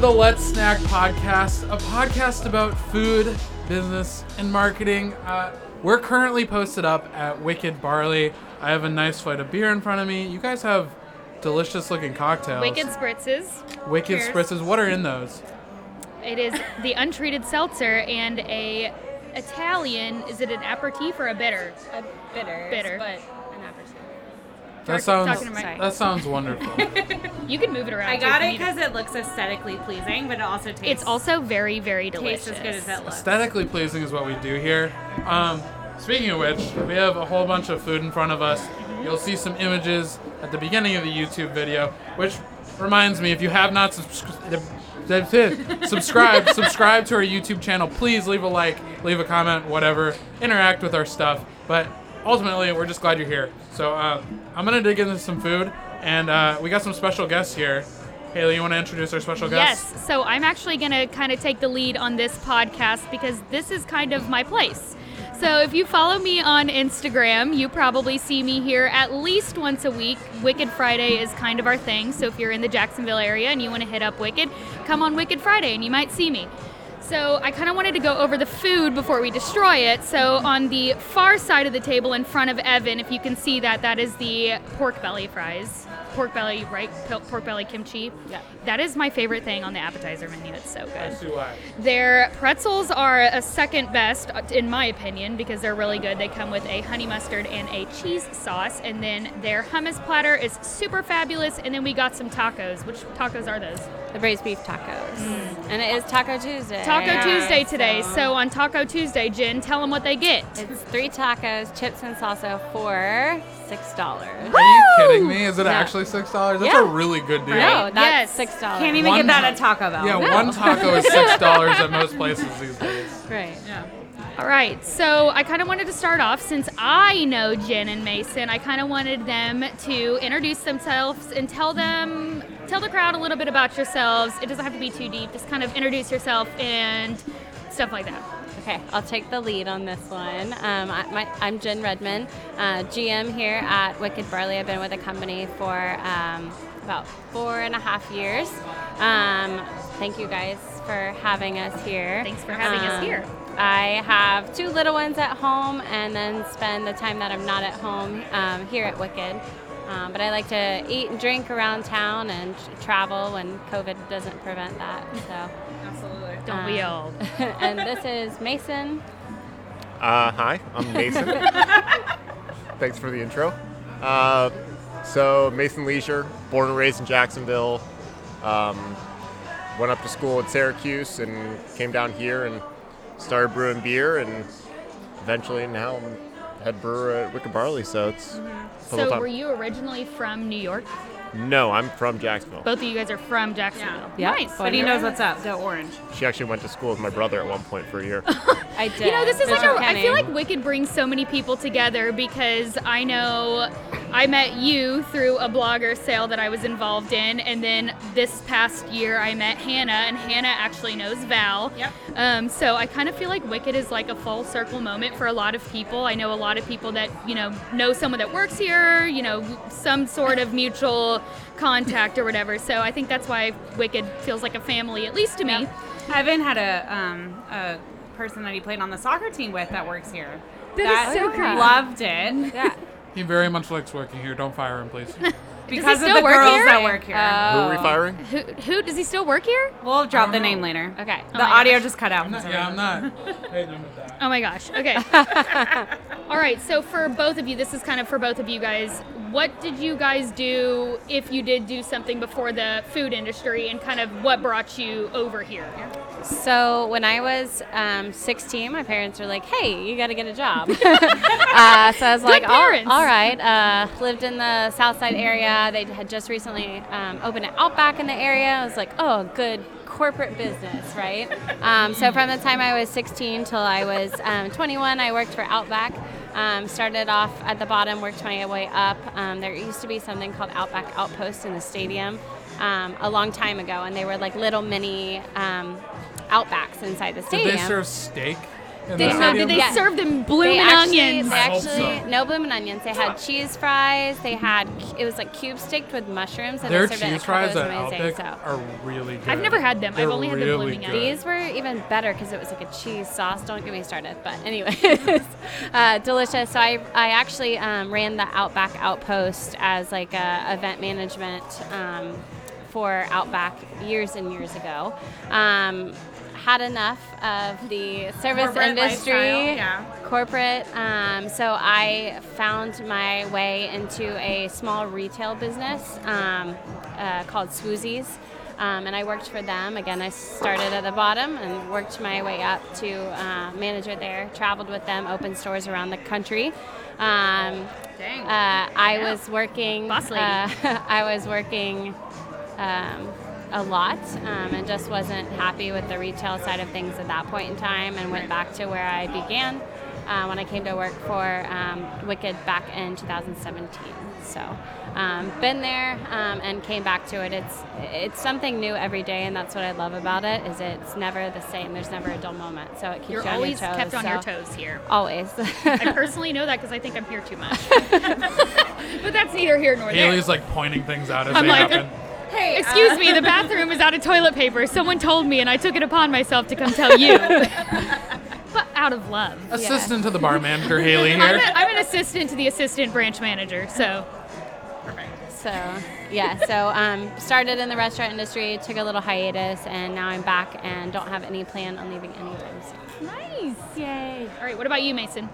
the Let's Snack podcast, a podcast about food, business, and marketing. Uh, we're currently posted up at Wicked Barley. I have a nice flight of beer in front of me. You guys have delicious looking cocktails. Wicked spritzes. Wicked Cheers. spritzes. What are in those? It is the untreated seltzer and a Italian. Is it an aperitif or a bitter? A bitter. Bitter. But an aperitif. That sounds that sounds wonderful. You can move it around. I too got if it you need because it looks aesthetically pleasing, but it also tastes. It's also very, very delicious. tastes as good as it looks. Aesthetically pleasing is what we do here. Um, speaking of which, we have a whole bunch of food in front of us. You'll see some images at the beginning of the YouTube video, which reminds me, if you have not subscribed, subscribe, subscribe to our YouTube channel. Please leave a like, leave a comment, whatever. Interact with our stuff. But ultimately, we're just glad you're here. So uh, I'm gonna dig into some food, and uh, we got some special guests here. Haley, you want to introduce our special guests? Yes. So I'm actually to kind of take the lead on this podcast because this is kind of my place. So if you follow me on Instagram, you probably see me here at least once a week. Wicked Friday is kind of our thing. So if you're in the Jacksonville area and you want to hit up Wicked, come on Wicked Friday and you might see me. So I kind of wanted to go over the food before we destroy it. So on the far side of the table in front of Evan, if you can see that, that is the pork belly fries. Pork belly, right? P- Pork belly kimchi. Yeah. That is my favorite thing on the appetizer menu. It's so good. Their pretzels are a second best, in my opinion, because they're really good. They come with a honey mustard and a cheese sauce, and then their hummus platter is super fabulous. And then we got some tacos. Which tacos are those? The braised beef tacos. Mm. And it is Taco Tuesday. Taco Yeah, Tuesday today. so- So on Taco Tuesday, Jen, tell them what they get. It's three tacos, chips and salsa for six dollars. Are you kidding me? Is it Yeah. actually six dollars? That's Yeah. a really good deal. No, Yes. that's six dollars. Can't even One get that at Taco Bell. Yeah, No. one taco is six dollars at most places these days. Right. Yeah. All right, so I kind of wanted to start off since I know Jen and Mason. I kind of wanted them to introduce themselves and tell them, tell the crowd a little bit about yourselves. It doesn't have to be too deep. Just kind of introduce yourself and stuff like that. Okay, I'll take the lead on this one. Um, I, I'm Jen Redmond, uh, GM here at Wicked Barley. I've been with the company for um, about four and a half years. Um, thank you guys for having us here. Thanks for having us Um, here. I have two little ones at home and then spend the time that I'm not at home um, here at Wicked. Um, but I like to eat and drink around town and travel when COVID doesn't prevent that. So, Absolutely. Don't we Um, all? and this is Mason. Uh, hi, I'm Mason. Thanks for the intro. Uh, so, Mason Leisure, born and raised in Jacksonville. Um, went up to school at Syracuse and came down here and started brewing beer, and eventually now I'm head brewer at Wicked Barley. So it's the whole So, were you originally from New York? No, I'm from Jacksonville. Both of you guys are from Jacksonville. Yeah. Nice. But he knows what's up. Go orange. She actually went to school with my brother at one point for a year. I did. You know, this is like Mr. a, I feel like Wicked brings so many people together because I know I met you through a blogger sale that I was involved in, and then this past year I met Hannah, and Hannah actually knows Val. Yep. Um, so I kind of feel like Wicked is like a full circle moment for a lot of people. I know a lot of people that you know know someone that works here, you know, some sort of mutual contact or whatever. So I think that's why Wicked feels like a family, at least to me. Evan had a um, a person that he played on the soccer team with that works here. That is so yeah. Loved it Yeah. He very much likes working here. Don't fire him, please. because of still the work girls here? that work here. Oh. Who are we Oh. firing? Who, who does he still work here? we'll drop the name later. Okay. The oh my audio gosh. just cut out. I'm not, yeah, I'm not. Hey, none of that. Oh my gosh. Okay. All right. So for both of you, this is kind of for both of you guys. What did you guys do if you did do something before the food industry, and kind of what brought you over here? So when I was um, 16, my parents were like, "Hey, you got to get a job." uh, so I was like, all, "All right." Uh, lived in the South Side area. They had just recently um, opened an Outback in the area. I was like, "Oh, good." Corporate business, right? Um, so from the time I was 16 till I was um, 21, I worked for Outback. Um, started off at the bottom, worked my way up. Um, there used to be something called Outback Outpost in the stadium um, a long time ago, and they were like little mini um, Outbacks inside the Did stadium. they serve steak? in Did, the no, did they Yeah. serve them They blooming actually, onions? They I hope actually so. no blooming onions. They had cheese fries. They had it was like cube sticked with mushrooms. And Their they served it cheese. It fries was at amazing. Outback So. are really good. I've never had them. I've They're only had the really blooming good. onions. These were even better because it was like a cheese sauce. Don't get me started. But anyways, uh, delicious. So I, I actually um, ran the Outback Outpost as like a event management um, for Outback years and years ago. Um, had enough of the service Corporate industry, yeah. corporate. Um, so I found my way into a small retail business um, uh, called Swoozies. Um, and I worked for them. Again, I started at the bottom and worked my way up to uh, manager there. Traveled with them, opened stores around the country. Um, Dang. uh, I was working. Boss lady. Uh, I was working um, a lot um, and just wasn't happy with the retail side of things at that point in time, and went back to where I began uh, when I came to work for um, Wicked back in 2017. So, um, been there um, and came back to it. It's it's something new every day, and that's what I love about it. Is it's never the same. There's never a dull moment. So it keeps You're you on always your toes. kept on your toes here. Always. I personally know that because I think I'm here too much. but that's neither here nor there. Haley's like pointing things out as I'm they like- happen. Hey, Excuse uh, me, the bathroom is out of toilet paper. Someone told me, and I took it upon myself to come tell you. but out of love. Assistant to the bar manager, Haley I'm, here. a, I'm an assistant to the assistant branch manager, so So yeah, so um, started in the restaurant industry, took a little hiatus, and now I'm back and don't have any plan on leaving anytime soon. nice. Yay. All right, what about you, Mason?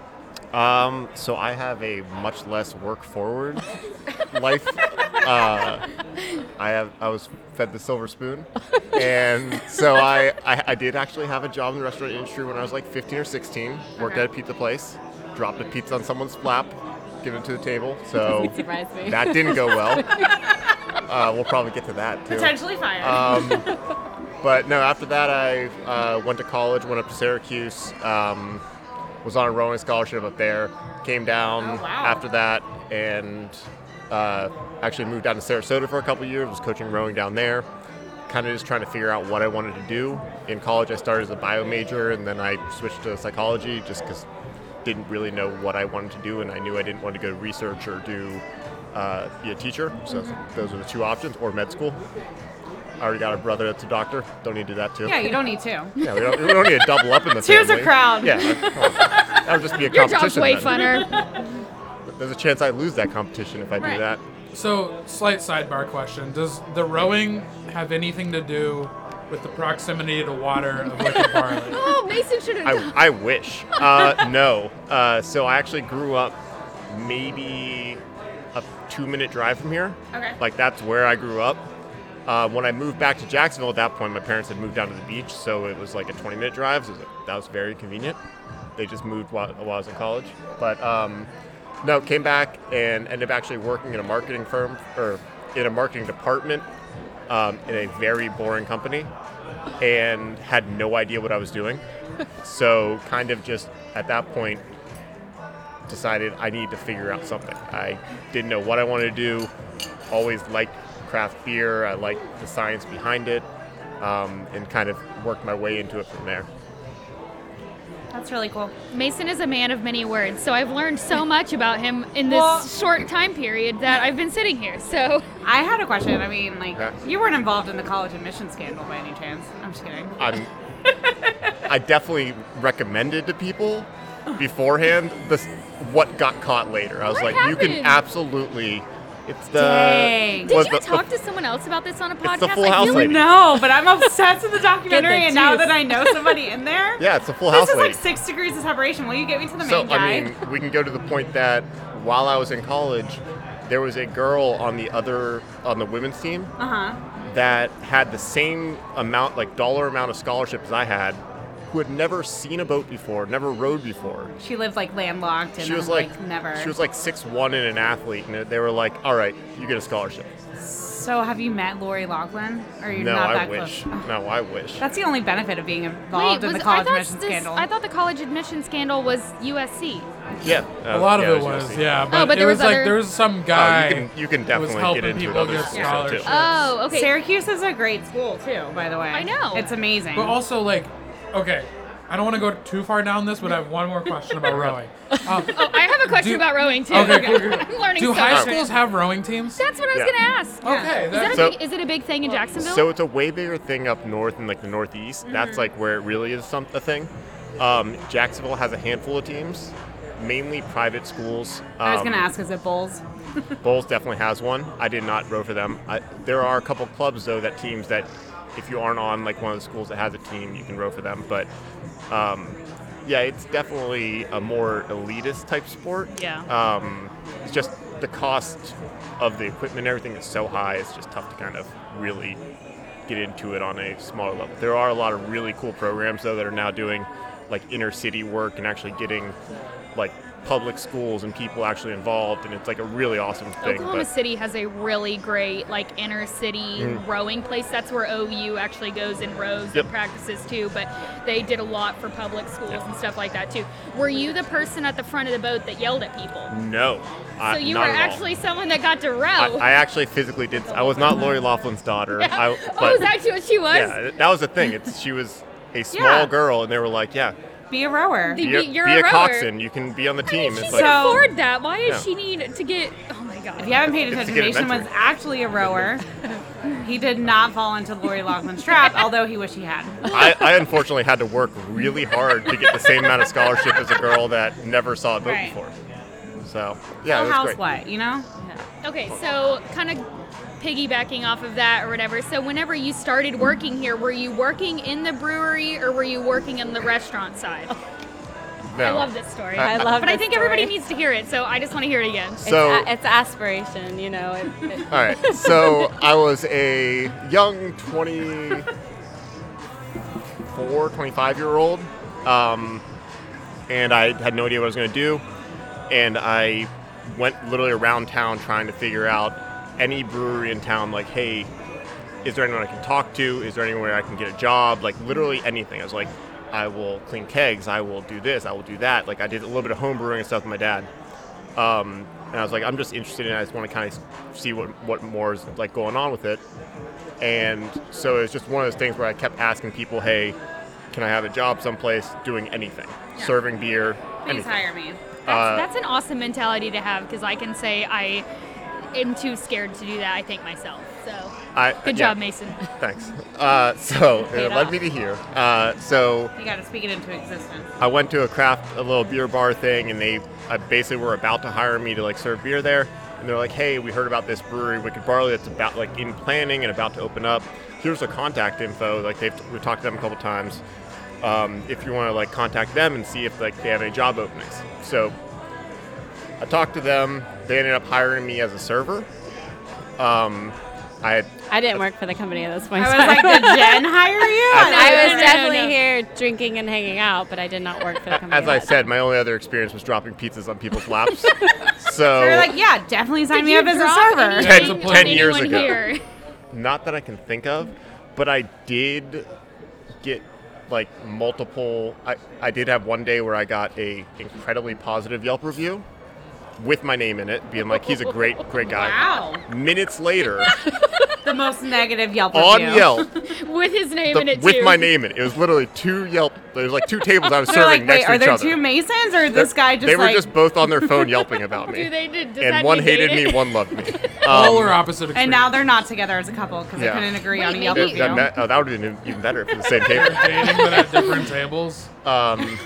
Um, so I have a much less work forward life. Uh, I have I was fed the silver spoon, and so I, I I did actually have a job in the restaurant industry when I was like 15 or 16. Worked at a pizza place, dropped a pizza on someone's lap, given it to the table. So that didn't go well. Uh, we'll probably get to that too. potentially fired. Um, but no, after that, I uh, went to college, went up to Syracuse, um, was on a rowing scholarship up there, came down Oh, wow. after that, and uh, actually moved down to Sarasota for a couple years, was coaching rowing down there. Kind of just trying to figure out what I wanted to do. In college, I started as a bio major, and then I switched to psychology just because didn't really know what I wanted to do, and I knew I didn't want to go to research or do uh, be a teacher. So those are the two options, or med school. I already got a brother that's a doctor. Don't need to do that too. yeah, you don't need to. Yeah, we don't, we don't need to double up in the Two's a crowd. Yeah, that that would just be a Your competition. job's way then. funner. There's a chance I lose that competition if I Right. do that. So, slight sidebar question: Does the rowing have anything to do with the proximity to water of Wicked Barley? Oh, Mason should have. I, I wish. Uh, no. Uh, so I actually grew up maybe a two-minute drive from here. Okay. Like that's where I grew up. Uh, when I moved back to Jacksonville, at that point, my parents had moved down to the beach, so it was like a 20-minute drive. So that was very convenient. They just moved while, while I was in college. But um, no, came back and ended up actually working in a marketing firm or in a marketing department um, in a very boring company, and had no idea what I was doing. so kind of just at that point decided I need to figure out something. I didn't know what I wanted to do. Always liked craft beer. I liked the science behind it, um, and kind of worked my way into it from there. That's really cool. Mason is a man of many words, so I've learned so much about him in this Well- short time period that I've been sitting here. So, I had a question. I mean, like, Yeah. you weren't involved in the college admission scandal by any chance? I'm just kidding. I'm, I definitely recommended to people beforehand this what got caught later. I was What like, you can absolutely. It's the. Dang. did you the- talk the- to someone else about this on a podcast? the Full I House feel lady. No, but I'm obsessed with the documentary, and now that I know somebody in there, Yeah, it's a full House. this house is lady. like six degrees of separation. Will you get me to the main So guy? I mean, we can go to the point that while I was in college, there was a girl on the other on the women's team uh huh. that had the same amount, like dollar amount of scholarship as I had, who had never seen a boat before, never rowed before. She lived like landlocked, and She was like, never. She was like six one and an athlete, and they were like, "All right, you get a scholarship." So have you met Lori Loughlin? Or you're no, not I that wish. close? No, I wish. That's the only benefit of being involved Wait, in was, the college thought admission this, scandal. I thought the college admission scandal was USC. yeah, A lot yeah, of it was, USC. yeah. Oh, but, Oh, but it there was, was like other- there was some Oh, guy you can you can who was definitely get into people other get schools too. scholarships. Oh, okay. Syracuse is a great school too, by the way. I know. It's amazing. But also, like, okay, I don't want to go too far down this, but I have one more question about rowing. Um, Oh, I have a question Do- about rowing too. Okay, cool, cool. I'm learning do so high much. schools have rowing teams? That's what I was Yeah. gonna ask. Okay, Is that that's a So- big, is it a big thing in Jacksonville? So it's a way bigger thing up north in like the Northeast. Mm-hmm. That's like where it really is some a thing. Um, Jacksonville has a handful of teams, mainly private schools. I was Um, gonna ask, is it Bolles? Bolles definitely has one. I did not row for them. I, there are a couple clubs though that teams that if you aren't on like one of the schools that has a team, you can row for them. But um, yeah, it's definitely a more elitist type sport. Yeah. Um, it's just the cost of the equipment and everything is so high. It's just tough to kind of really get into it on a smaller level. There are a lot of really cool programs though that are now doing like inner city work and actually getting like public schools and people actually involved and it's like a really awesome thing. Oklahoma but- City has a really great like inner city Mm. rowing place. That's where OU actually goes and rows Yep. and practices too. But they did a lot for public schools and stuff like that too. Were you the person at the front of the boat that yelled at people? No. I- So you were actually someone that got to row. I, I actually physically did. I was not Lori Loughlin's daughter. Yeah. I, oh, but is that what she was? yeah, that was the thing. It's she was a small Yeah. girl, and they were like, "Yeah, Be a rower. The- be a, you're be a a rower. coxswain. You can be on the I mean, team." she It's can like, So- afford that. Why does Yeah. she need to get? Oh my god. If you haven't paid attention, Mason was actually a rower. he did not fall into Lori Loughlin's trap, although he wished he had. I, I unfortunately had to work really hard to get the same amount of scholarship as a girl that never saw a boat Right. before. So yeah, Full it was house great. what, you know? Okay, so kind of piggybacking off of that or whatever. So whenever you started working here, were you working in the brewery or were you working in the restaurant side? No. I love this story. I- I love but I think everybody story. Uh, needs to hear it, so I just want to hear it again. So it's, a, it's aspiration, you know. It, it, all right, so I was a young 24, 25 year old, um, and I had no idea what I was going to do, and I went literally around town trying to figure out any brewery in town. Like, hey, is there anyone I can talk to? Is there anywhere I can get a job? Like literally anything. I was like, I will clean kegs. I will do this. I will do that. Like I did a little bit of home brewing and stuff with my dad. Um, and I was like, I'm just interested in it. I just want to kind of see what, what more is like going on with it. And so it was just one of those things where I kept asking people, hey, can I have a job someplace doing anything? Serving beer, Please anything. hire me. That's, Uh, that's an awesome mentality to have because I can say I am too scared to do that. I think myself. So I, good yeah, job, Mason. Thanks. Uh, so it Paid led off. me to here. Uh, so You got to speak it into existence. I went to a craft, a little beer bar thing, and they I basically were about to hire me to like serve beer there. And they're like, "Hey, we heard about this brewery, Wicked Barley, that's about like in planning and about to open up. Here's the contact info. Like they've we talked to them a couple times. Um, if you want to like contact them and see if like they have any job openings." So I talked to them. They ended up hiring me as a server. Um, I had I didn't work for the company at this point. I was like, did Jen hire you? As- I No, was no, no, definitely no. here drinking and hanging out, but I did not work for the company. as I said, my only other experience was dropping pizzas on people's laps. so They were like, yeah, definitely sign me you up as a server. anything Ten- years ago. Here? Not that I can think of, but I did get like multiple. I, I did have one day where I got a incredibly positive Yelp review with my name in it, being like, he's a great, great guy. Wow. Minutes later, The most negative Yelp on review. Yelp, With his name the- in it too. with too. my name in it, it was literally two Yelp. There was like two tables I was They're serving like, next wait, to are each there other. two Masons or this guy just they were like just both on their phone yelping about me. Do they did? Does and that one hated negate me, one loved me. Polar Um, opposite experience. and now they're not together as a couple because Yeah. they couldn't agree Wait, on a Yelp that, review. that, oh, that would have been even better for the same table. dating but at different tables. Um,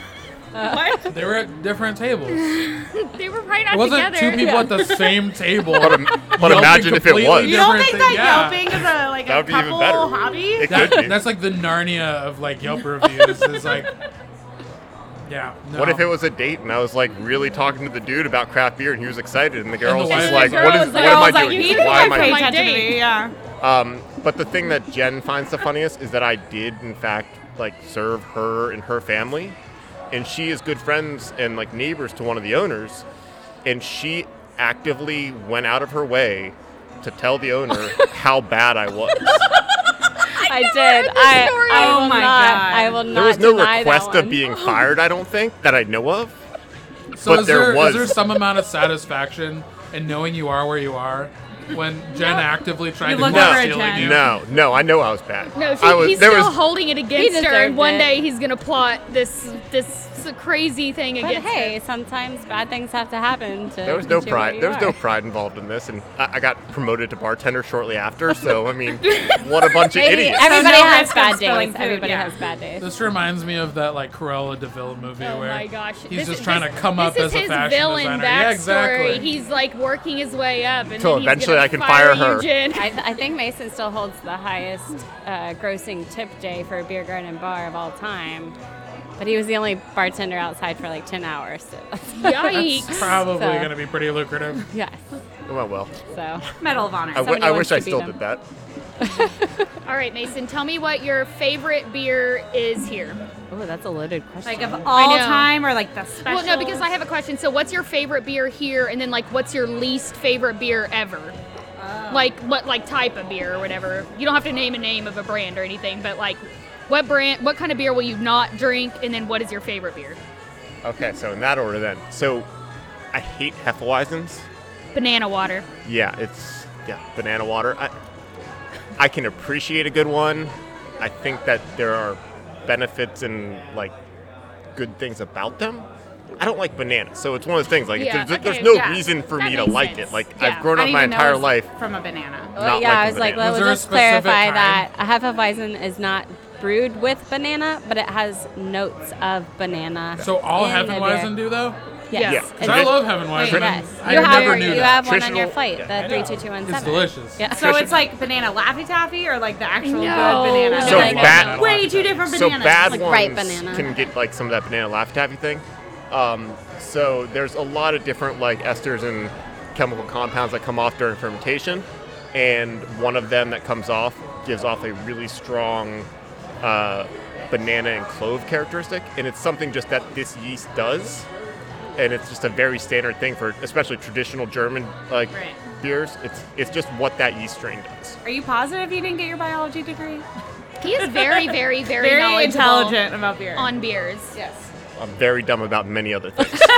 what? They were at different tables. They were right out wasn't together. two people at the same table. but im- but imagine if it was. You don't think thing- that yeah. yelping is a like That a would be even couple better. hobby? It That- could be. that's like the Narnia of like Yelp reviews. Is like, yeah. No. What if it was a date and I was like really talking to the dude about craft beer and he was excited and the girl the was wife just was like, like- "What Girl is? What am I was like, doing? you here? think Why am I pay doing?" My attention to me? Yeah. Um, but the thing that Jen finds the funniest is that I did in fact like serve her and her family, and she is good friends and like neighbors to one of the owners, and she actively went out of her way to tell the owner how bad I was. I did. I. I Oh will my not. God. I will not. There was no deny request of being oh. fired, I don't think, that I know of. So but is there there, is was- there some amount of satisfaction in knowing you are where you are when Jen actively tried You to look caught stealing you? No, no, I know I was bad. No, she, I was, he's there still was, holding it against her, and one it. day he's gonna plot this this crazy thing But against hey, her. sometimes bad things have to happen to. There was no get you where pride. There was no pride involved in this, and I, I got promoted to bartender shortly after. So I mean, what a bunch of Maybe idiots! everybody no has bad days. food, Everybody yeah. has bad days. This reminds me of that like Cruella de Vil movie Oh where my gosh! he's This just trying this- to come up this as a his fashion villain designer. Yeah, exactly. He's like working his way up, until Till then he's eventually I can fire you, her. I, th- I think Mason still holds the highest uh, grossing tip day for a beer garden bar of all time. But he was the only bartender outside for like 10 hours. So Yikes! It's probably So- going to be pretty lucrative. yes. Oh, it went well. So Medal of Honor. I, w- Somebody I wish I still him. did that. All right, Mason, tell me what your favorite beer is here. Oh, that's a loaded question. like of all know. time or like the special. Well, no, because I have a question. So, what's your favorite beer here, and then like, what's your least favorite beer ever? Oh. Like, what like type of beer or whatever? You don't have to name a name of a brand or anything, but like, what brand, what kind of beer will you not drink, and then what is your favorite beer? Okay, so in that order then. So I hate Hefeweizens. Banana water. Yeah, it's yeah, banana water. I I can appreciate a good one. I think that there are benefits and like good things about them. I don't like bananas, so it's one of those things. Like, Yeah, there's, okay, there's no yeah. reason for That me to makes like sense. it. Like, Yeah. I've grown I up didn't my even know entire was life. from a banana. Well, not oh, yeah, I liking was like, bananas. well, Was there a just clarify specific that a Hefeweizen is not brewed with banana, but it has notes of banana. So all in the Hefeweizen beer. do though? Yes. Yeah. It's- Because I love Heaven Hefeweizen. Yes. I you have, never knew you that. have one on your Traditional- plate, yeah. the I know. 32217. It's delicious. Yeah. So it's like banana Laffy Taffy or like the actual No. good banana. So Like, bad- way two different So bananas. bad Like ones ripe banana. can get like some of that banana laffy taffy thing. Um, so there's a lot of different like esters and chemical compounds that come off during fermentation, and one of them that comes off gives off a really strong uh, banana and clove characteristic, and it's something just that this yeast does, and it's just a very standard thing for especially traditional German like Right. beers. It's it's just what that yeast strain does. Are you positive you didn't get your biology degree? He is very, very, very, Very intelligent about beer. on beers. yes. I'm very dumb about many other things.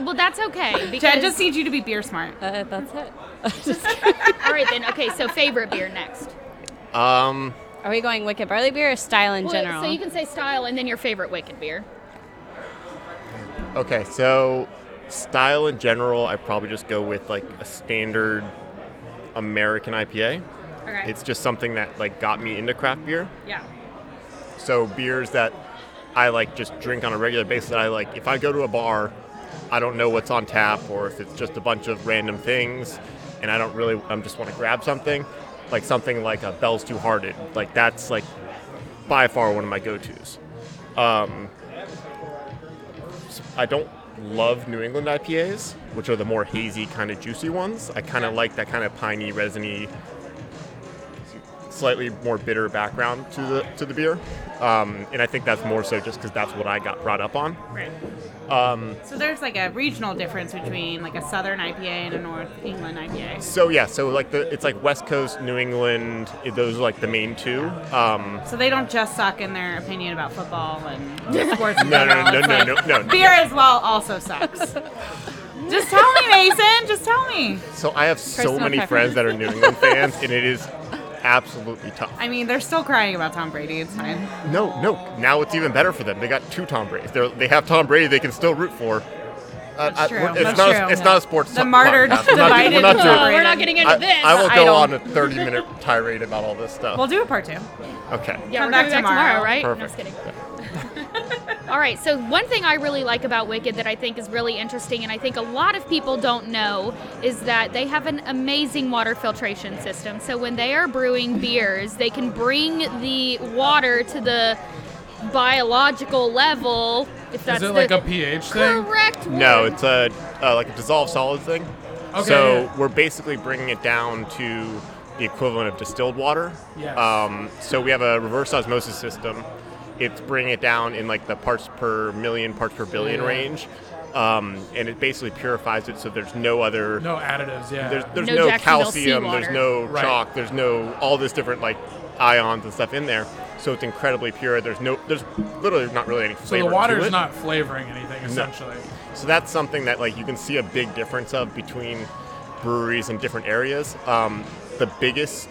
Well, that's okay because. Chad just needs you to be beer smart. Uh, that's it. all right then. Okay, so favorite beer next. um, Are we going wicked barley beer or style in Well, general? So you can say style and then your favorite wicked beer. Okay, so style in general, I probably just go with like a standard American IPA. Okay. It's just something that like got me into craft beer. yeah. So beers that I like just drink on a regular basis. That I like if I go to a bar, I don't know what's on tap, or if it's just a bunch of random things, and I don't really, I just want to grab something, like something like a Bell's Two Hearted. Like that's like by far one of my go-tos. Um, I don't love New England IPAs, which are the more hazy, kind of juicy ones. I kind of like that kind of piney, resiny, slightly more bitter background to the to the beer, um, and I think that's more so just because that's what I got brought up on. Right. Um, So there's like a regional difference between like a Southern IPA and a North England IPA. so yeah, so like the it's like West Coast, New England, those are like the main two. Um, So they don't just suck in their opinion about football and sports. in no, no, no, no, no, no, no. Beer as well also sucks. just tell me, Mason. Just tell me. So I have so many preference. friends that are New England fans, and it is absolutely tough. I mean, they're still crying about Tom Brady. It's fine. No, no. Now it's even better for them. They got two Tom Brady's. They're, they have Tom Brady. They can still root for. Uh, That's true. It's That's not. true. A, it's not a sports. The talk martyred, podcast. We're not, divided we're not doing. we're not getting into I, this. I will go Idol. on a 30-minute tirade about all this stuff. We'll do a part two. okay. Yeah, Come we're back coming back tomorrow, tomorrow. right? No, Perfect. just kidding. All right, so one thing I really like about Wicked that I think is really interesting, and I think a lot of people don't know, is that they have an amazing water filtration system. So when they are brewing beers, they can bring the water to the biological level, if that's Is it like a pH thing? correct No, it's a uh, like a dissolved solid thing. Okay, so we're basically bringing it down to the equivalent of distilled water. Yes. Um, so we have a reverse osmosis system. It's bringing it down in like the parts per million, parts per billion Yeah. range, um, and it basically purifies it. So there's no other. No additives, yeah. There's there's No no, calcium. There's no Right. chalk. There's no all this different like ions and stuff in there. So it's incredibly pure. There's no. There's literally not really any so flavor the to water's it. not flavoring anything, essentially. So that's something that like you can see a big difference of between breweries in different areas. Um, the biggest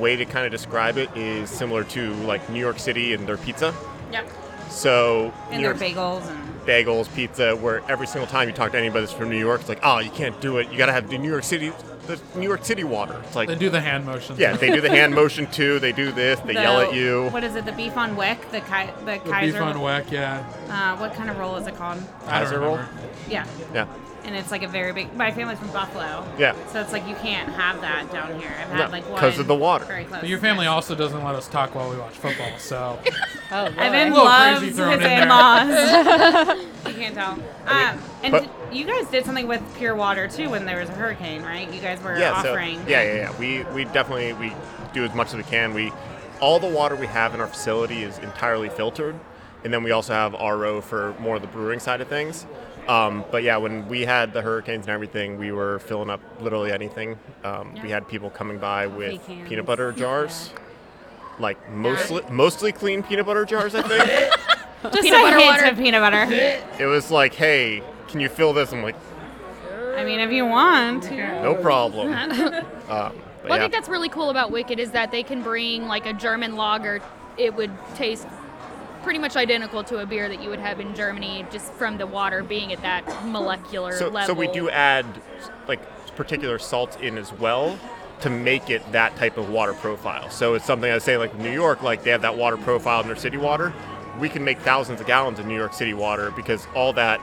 way to kind of describe it is similar to like New York City and their pizza. Yep. So And New their York- bagels and bagels, pizza, where every single time you talk to anybody that's from New York, it's like, oh, you can't do it. You got to have the New York City, the New York City water. It's like, They do the hand motions. yeah, they do the hand motion too. They do this. They the- yell at you. What is it? The beef on weck. The ki- the, The Kaiser. beef on weck, yeah. Uh, what kind of roll is it called? I don't Kaiser roll? remember. Yeah. Yeah, And it's like a very big. My family's from Buffalo. yeah. So it's like you can't have that down here. I've No, had like one 'cause of the water. Very close. But your family also doesn't let us talk while we watch football, so Oh, Evan A little loves crazy his thrown in there. in-laws. you can't tell. Um, and but- you guys did something with pure water too when there was a hurricane, right? You guys were yeah, so, offering. yeah, yeah, yeah. We we definitely we do as much as we can. We all the water we have in our facility is entirely filtered, and then we also have RO for more of the brewing side of things. Um, but yeah, when we had the hurricanes and everything, we were filling up literally anything. Um, We had people coming by with cans. peanut butter jars, like mostly mostly clean peanut butter jars. I think Just Peanut a butter hint water. of peanut butter. it was like, hey, can you fill this? I'm like, I mean, if you want. no problem. Um, but Well, I think that's really cool about Wicked is that they can bring like a German lager. It would taste pretty much identical to a beer that you would have in Germany, just from the water being at that molecular so, level. so we do add like particular salts in as well to make it that type of water profile. So it's something I say like New York, like they have that water profile in their city water. We can make thousands of gallons of New York City water because all that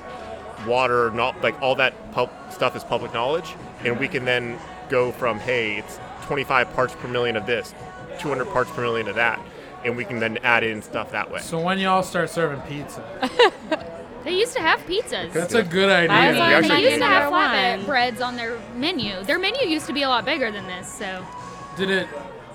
water, not like all that pub- stuff is public knowledge, and we can then go from hey, it's 25 parts per million of this, 200 parts per million of that, and we can then add in stuff that way. so when y'all start serving pizza, They used to have pizzas. that's a good idea. That was We on actually- they menu used to have number flatbread breads on their menu. Their menu used to be a lot bigger than this, so Did it?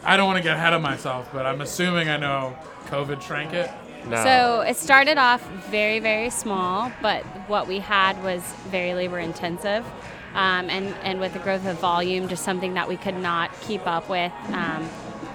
I don't want to get ahead of myself, but I'm assuming I know COVID shrank it. No. So it started off very, very small, but what we had was very labor intensive. Um, and, and with the growth of volume, just something that we could not keep up with um,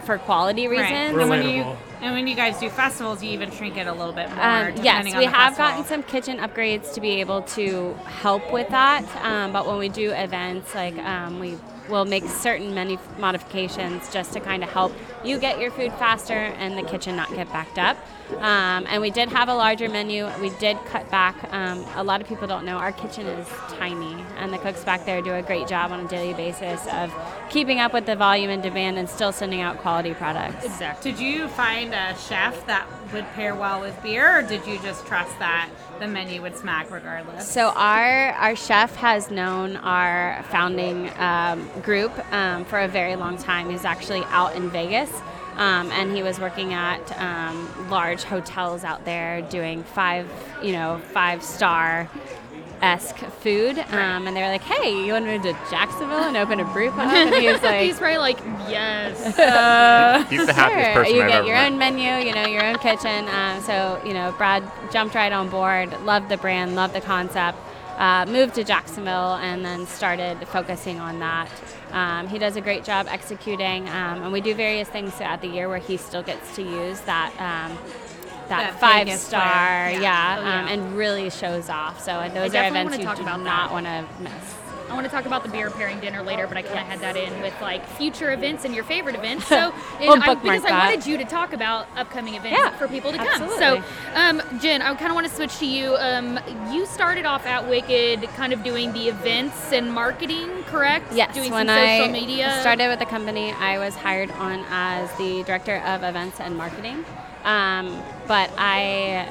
for quality Right. reasons. And when you and when you guys do festivals, you even shrink it a little bit more. Um, depending yes, on we the have festival. gotten some kitchen upgrades to be able to help with that. Um, but when we do events, like um, we will make certain many modifications just to kind of help you get your food faster and the kitchen not get backed up. Um, and we did have a larger menu. We did cut back. Um, a lot of people don't know our kitchen is tiny, and the cooks back there do a great job on a daily basis of keeping up with the volume and demand and still sending out quality products. exactly. Did you find a chef that would pair well with beer, or did you just trust that the menu would smack regardless? So our our chef has known our founding um, group um, for a very long time. He's actually out in Vegas, um, and he was working at um, large hotels out there doing five, you know, five star esque food. Um, and they were like, "Hey, you want to move to Jacksonville and open a brew pub?" And he was like, He's probably like, yes. He's the happiest Sure. person You I've get ever your met. own menu, you know, your own kitchen. Um, so, you know, Brad jumped right on board, loved the brand, loved the concept, uh, moved to Jacksonville, and then started focusing on that. Um, he does a great job executing, um, and we do various things throughout the year where he still gets to use that. Um, that, That five star, flair. yeah, Yeah. Oh, yeah. Um, and really shows off. So uh, those are events you do not want to miss. I want to talk about the beer pairing dinner later, but I kind of had that in with like future events and your favorite events. So, We'll I, because I wanted you to talk about upcoming events Yeah, for people to come. absolutely. So, um, Jen, I kind of want to switch to you. Um, you started off at Wicked, kind of doing the events and marketing, correct? Yes, doing when some social I media. started with the company, I was hired on as the director of events and marketing. Um, but I,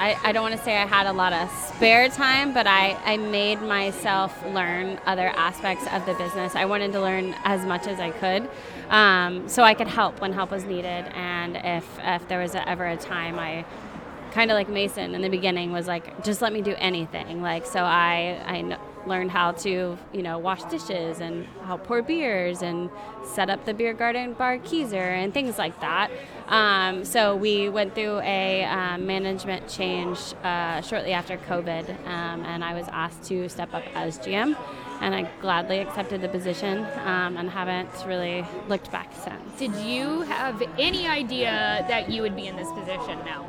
I, I don't want to say I had a lot of spare time, but I, I made myself learn other aspects of the business. I wanted to learn as much as I could, um, so I could help when help was needed. And if if there was ever a time I kind of like Mason in the beginning was like, just let me do anything. Like, so I, I learned how to, you know, wash dishes and how pour beers and set up the beer garden bar Keyser and things like that. Um, so we went through a um, management change uh, shortly after COVID, um, and I was asked to step up as GM. And I gladly accepted the position um, and haven't really looked back since. Did you have any idea that you would be in this position now?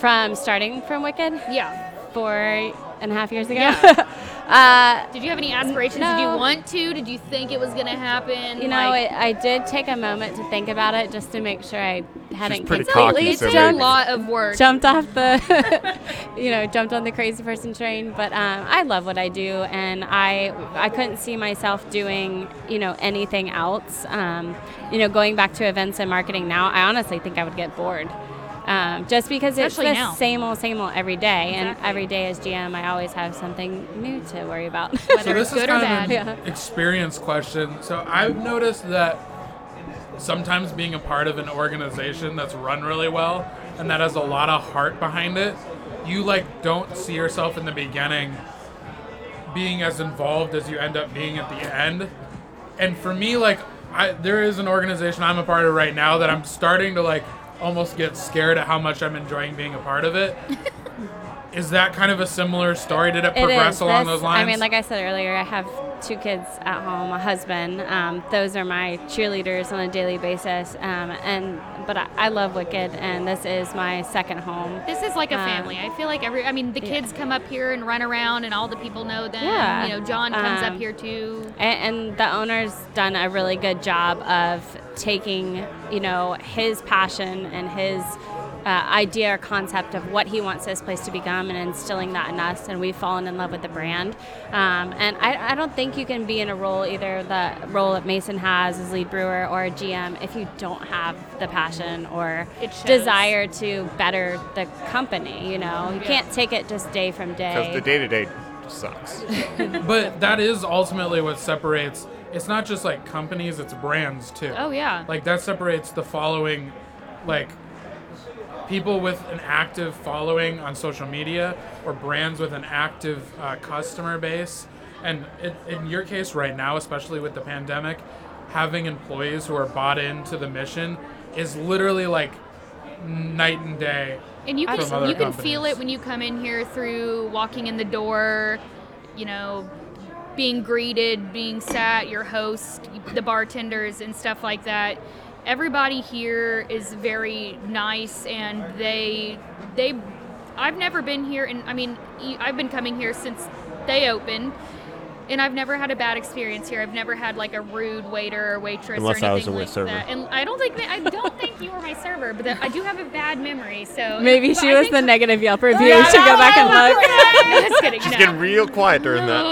From starting from Wicked, Yeah. four and a half years ago. Yeah. Uh, Did you have any aspirations? Did you want to? Did you think it was gonna happen? you know, Like, it, I did take a moment to think about it just to make sure I hadn't pretty it's, a, cocky, it's so a lot of work. jumped off the, you know, jumped on the crazy person train. But um, I love what I do, and I I couldn't see myself doing you know anything else. Um, you know, going back to events and marketing now, I honestly think I would get bored. Um, just because Especially it's the now. same old, same old every day, and every day as GM, I always have something new to worry about. Whether So it's this is good or kind bad. of an Yeah. experience question. So I've noticed that sometimes being a part of an organization that's run really well and that has a lot of heart behind it, you like don't see yourself in the beginning being as involved as you end up being at the end. And for me, like I, there is an organization I'm a part of right now that I'm starting to like almost get scared at how much I'm enjoying being a part of it. is that kind of a similar story? Did it It progress is. along This- those lines? I mean, like I said earlier, I have two kids at home, a husband. Um, those are my cheerleaders on a daily basis. Um, and but I, I love Wicked, and this is my second home. This is like a Um, family. I feel like every. I mean, the kids come up here and run around, and all the people know them. Yeah. You know, John comes up Um, here too. And, and the owner's done a really good job of taking, you know, his passion and his uh, idea or concept of what he wants this place to become and instilling that in us. And we've fallen in love with the brand. Um, and I, I don't think you can be in a role, either the role that Mason has as lead brewer or a GM, if you don't have the passion or desire to better the company. You know, you Yeah. can't take it just day from day. Because the day to day sucks. But that is ultimately what separates. It's not just like companies; it's brands too. Oh yeah. Like that separates the following, like people with an active following on social media or brands with an active uh, customer base. And it, in your case right now, especially with the pandemic, having employees who are bought into the mission is literally like night and day. And you can you can feel it when you come in here through walking in the door, you know, being greeted, being sat, your host, the bartenders and stuff like that. Everybody here is very nice and they they I've never been here and I mean I've been coming here since they opened. And I've never had a bad experience here. I've never had like a rude waiter or waitress Unless or I anything was a like server. that. And I don't think that, I don't think you were my server, but that, I do have a bad memory. So Maybe she I was the negative Yelp review. You should go back and look. Just kidding. She's no. getting real quiet during that.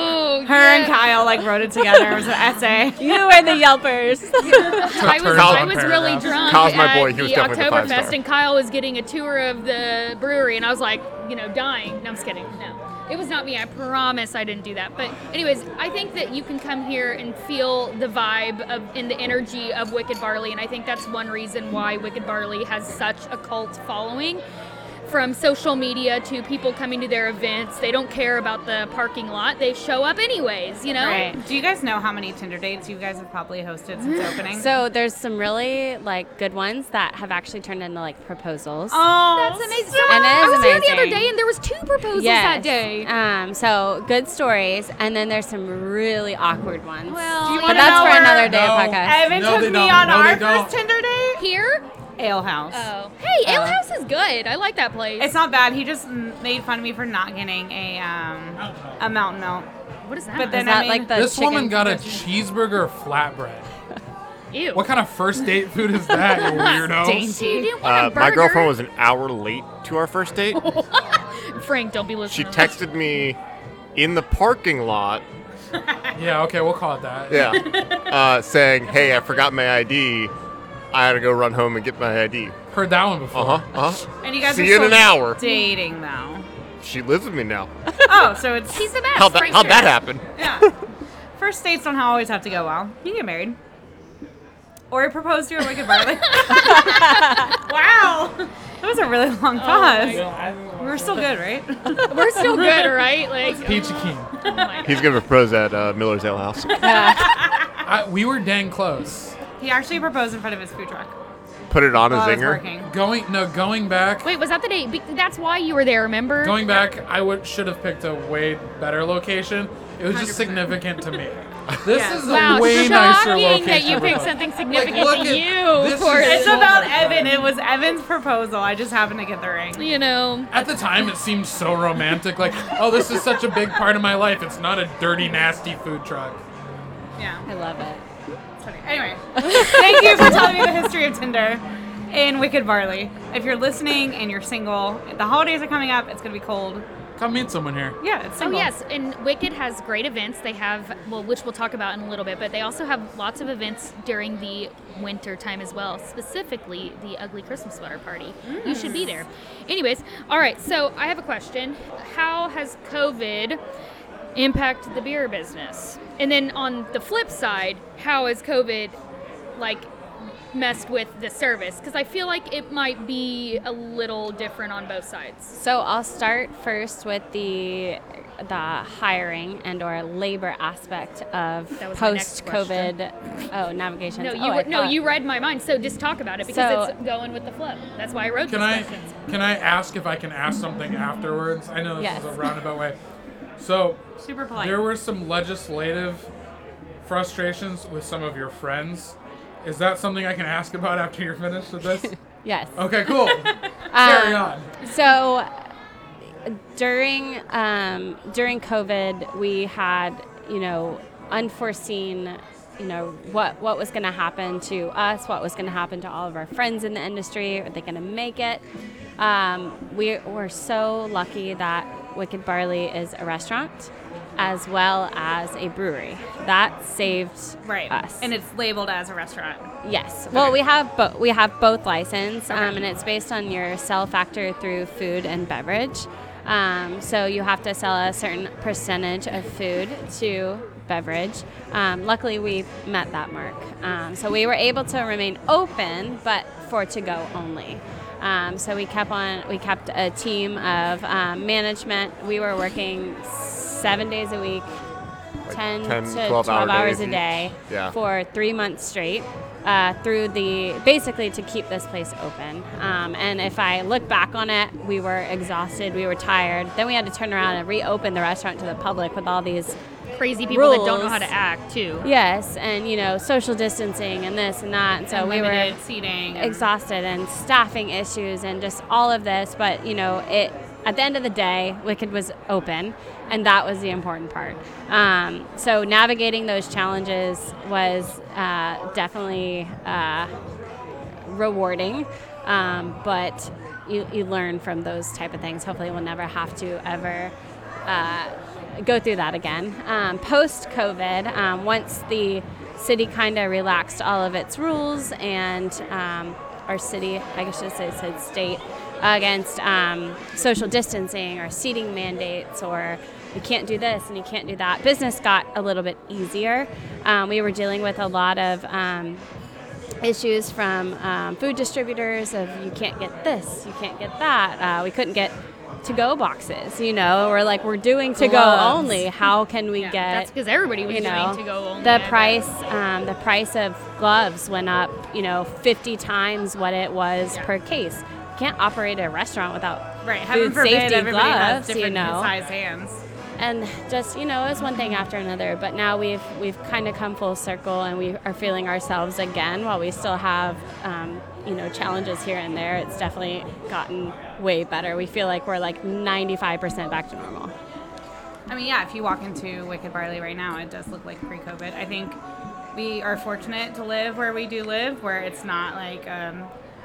Her and. Kyle like wrote it together. It was an essay. You were the Yelpers. I was, I was really drunk Kyle's my at boy. He was the definitely the Oktoberfest, five-star. and Kyle was getting a tour of the brewery, and I was like, you know, dying. No, I'm just kidding. No, it was not me. I promise I didn't do that. But anyways, I think that you can come here and feel the vibe of and the energy of Wicked Barley, and I think that's one reason why Wicked Barley has such a cult following. From social media to people coming to their events, they don't care about the parking lot. They show up anyways, you know. Right. Do you guys know how many Tinder dates you guys have probably hosted since opening? So there's some really like good ones that have actually turned into like proposals. oh, That's amazing. And it I is was here the other amazing. day, and there was two proposals Yes. that day. Um, so good stories, and then there's some really awkward ones. Well, Do you you but wanna that's know for where another day No. of podcast. Evan No, took me don't. on No, our first Tinder date. here. Ale House. Oh, hey, Ale Uh, House is good. I like that place. It's not bad. He just m- made fun of me for not getting a um a mountain milk. what is that? but Is then that I mean, like the This woman chicken got a cheeseburger flatbread. Ew. What kind of first date food is that, you weirdo? She Uh, my girlfriend was an hour late to our first date. Frank, don't be She listening. to texted me in the parking lot, Yeah, okay, we'll call it that. yeah, uh, saying, "Hey, I forgot my ID. I had to go run home and get my ID." Heard that one before. Uh huh. Uh huh. and you guys See are you in still an hour. dating though. She lives with me now. Oh, so it's He's the best. How'd that, Frank's how'd that happen? yeah. First dates don't always have to go well. You can get married. Or he proposed to you at Wicked Barley. wow. That was a really Oh long pause. We're still good, right? We're still good, right? Like, Peachy Keen. oh He's gonna propose at uh, Miller's Ale House. I, we were dang close. He actually proposed in front of his food truck. put it on a while I was zinger. working. Going no, going back. Wait, was that the day? be- That's why you were there, remember? Going back, I would should have picked a way better location. It was just 100%. significant to me. This Yes. is a Wow, way nicer shocking location. that you for picked both. something significant look to at- you this for is It's so about much Evan. It was Evan's proposal. I just happened to get the ring. you know. At the time, it seemed so romantic. Like, oh, this is such a big part of my life. It's not a dirty, nasty food truck. Yeah. I love it. It's funny. Anyway, thank you for telling me the history of Tinder in Wicked Barley. If you're listening and you're single, the holidays are coming up. It's gonna be cold. Come meet someone here. Yeah, it's oh, single. Oh yes, and Wicked has great events. They have well, which we'll talk about in a little bit, but they also have lots of events during the winter time as well. Specifically, the Ugly Christmas Sweater Party. You should be there. Anyways, all right. So I have a question: How has COVID impacted the beer business? And then on the flip side, how has COVID like messed with the service? Because I feel like it might be a little different on both sides. So I'll start first with the the hiring and or labor aspect of That was my next post COVID oh navigation. No, oh, you oh, I no, you read my mind. So just talk about it because So- it's going with the flow. That's why I wrote Can I questions. can I ask if I can ask something afterwards? I know this Yes. is a roundabout way. So Super polite. there were some legislative frustrations with some of your friends. Is that something I can ask about after you're finished with this? Yes. Okay, cool. Carry Um, on. So during um, during COVID, we had you know unforeseen you know what what was going to happen to us, what was going to happen to all of our friends in the industry. Are they going to make it? Um, we were so lucky that Wicked Barley is a restaurant as well as a brewery. That saved right. us. And it's labeled as a restaurant. Yes. Well, we have bo- we have both license, Okay. um, and it's based on your sell factor through food and beverage. Um, so you have to sell a certain percentage of food to beverage. Um, luckily, we met that mark, um, so we were able to remain open, but for to go only. Um, so we kept on. We kept a team of um, management. We were working seven days a week, Like 10, 10, to 12 12, hour hours a day Yeah. for three months straight uh, through the basically to keep this place open. Um, and if I look back on it, we were exhausted, we were tired. Then we had to turn around and reopen the restaurant to the public with all these Crazy people that don't know how to act too. yes, and you know social distancing and this and that. And so and we were seating. and- exhausted and staffing issues and just all of this but you know it at the end of the day wicked was open and that was the important part um, so navigating those challenges was uh, definitely uh, rewarding um, but you, you learn from those type of things hopefully we'll never have to ever uh, go through that again. Um, Post COVID, um, once the city kind of relaxed all of its rules and um, our city, I should say said state, against um, social distancing or seating mandates or you can't do this and you can't do that, business got a little bit easier. Um, we were dealing with a lot of um, issues from food distributors of you can't get this, you can't get that. Uh, we couldn't get to go boxes, you know, we're like, we're doing to go only. How can we Yeah, get That's because everybody was you know, doing to go only. the price um, the price of gloves went up you know 50 times what it was Yeah. per case you can't operate a restaurant without right. Heaven food forbid safety everybody has gloves different you know size hands. And just you know it was one thing after another but now we've we've kind of come full circle and we are feeling ourselves again while we still have um, you know challenges here and there. It's definitely gotten way better. We feel like we're like 95% back to normal. I mean, yeah, if you walk into Wicked Barley right now, it does look like pre COVID. I think we are fortunate to live where we do live, where it's not like um,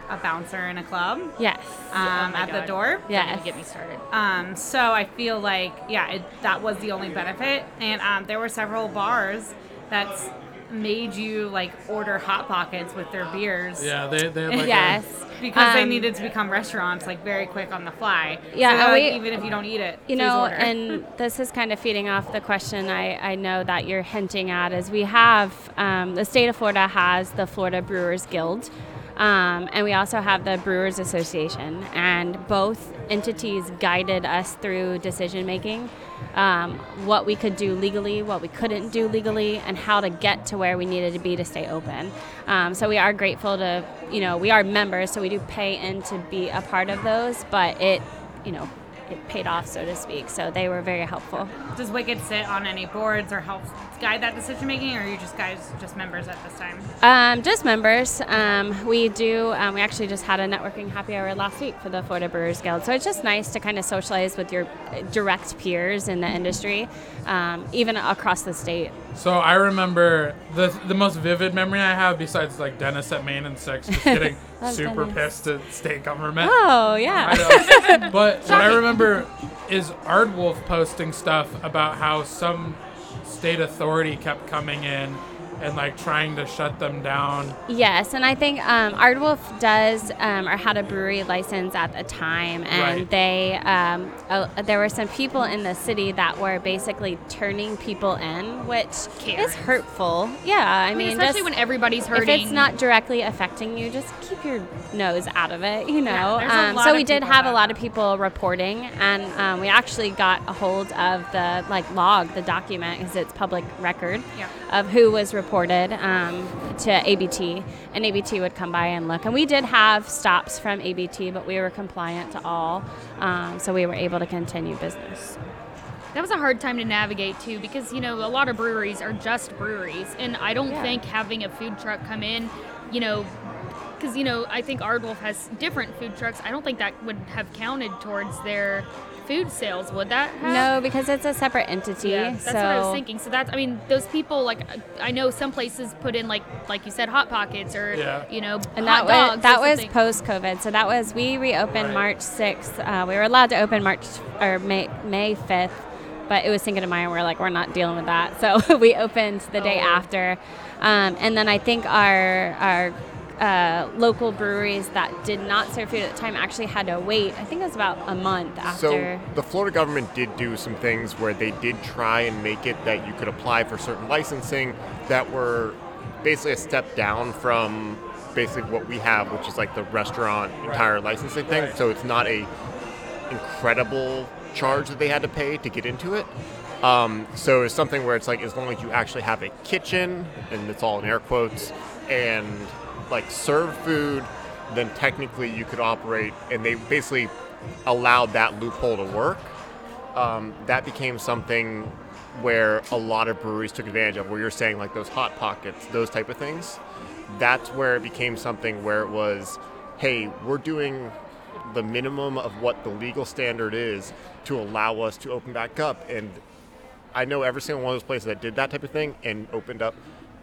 a bouncer in a club yes um, my at the door. Don't yes even get me started. Um, so I feel like, yeah, it, that was the only benefit. And um, there were several bars that's made you like order hot pockets with their beers. Yeah, they they had like a- yes Because they Um, needed to become restaurants like very quick on the fly. Yeah, So they're like, we- even if you don't eat it, You know, order. and this is kind of feeding off the question I, I know that you're hinting at is we have um, the state of Florida has the Florida Brewers Guild, um, and we also have the Brewers Association, and both entities guided us through decision making. um, what we could do legally, what we couldn't do legally, and how to get to where we needed to be to stay open. Um, so we are grateful to, you know, we are members, so we do pay in to be a part of those, but it, you know, it paid off, so to speak. So they were very helpful. Does Wicked sit on any boards or help guide that decision making, or are you just guys just members at this time? Um, just members. Um, we do. Um, we actually just had a networking happy hour last week for the Florida Brewers Guild. So it's just nice to kind of socialize with your direct peers in the industry, um, even across the state. So I remember the the most vivid memory I have, besides like Dennis at Main and Six, just getting super Dennis. pissed at state government. Oh yeah. I know. but what I remember is Aardwolf posting stuff about how some state authority kept coming in and like trying to shut them down. Yes, and I think um, Aardwolf does um, or had a brewery license at the time, and Right. they um, uh, there were some people in the city that were basically turning people in, which Karens. is hurtful. Yeah, I, I mean, mean, especially just- when everybody's hurting. If it's not directly affecting you, just keep your nose out of it, you know. Yeah, um, so we did people have a lot of people reporting, and um, we actually got a hold of the like log, the document, because it's public record Yeah. of who was reported um, to ABT, and ABT would come by and look. And we did have stops from ABT, but we were compliant to all, um, so we were able to continue business. That was a hard time to navigate too because you know a lot of breweries are just breweries, and I don't Yeah. think having a food truck come in, you know, because you know I think Aardwolf has different food trucks. I don't think that would have counted towards their food sales. Would that? Have? No, because it's a separate entity. Yeah, that's so what I was thinking. So that's, I mean, those people like I know some places put in like like you said, hot pockets or Yeah. you know, And hot that was dogs that was post COVID. So that was we reopened Right. March sixth. Uh, we were allowed to open March or May May fifth, but it was Cinco de Mayo. We're like we're not dealing with that, so we opened the day Oh. after. Um, and then I think our our uh, local breweries that did not serve food at the time actually had to wait. I think it was about a month after. So the Florida government did do some things where they did try and make it that you could apply for certain licensing that were basically a step down from basically what we have, which is like the restaurant entire licensing thing. Right. So it's not a incredible charge that they had to pay to get into it. Um, so it's something where it's like as long as you actually have a kitchen, and it's all in air quotes, and like serve food, then technically you could operate. And they basically allowed that loophole to work. Um, that became something where a lot of breweries took advantage of. Where you're saying like those hot pockets, those type of things. That's where it became something where it was, hey, we're doing the minimum of what the legal standard is to allow us to open back up. And I know every single one of those places that did that type of thing and opened up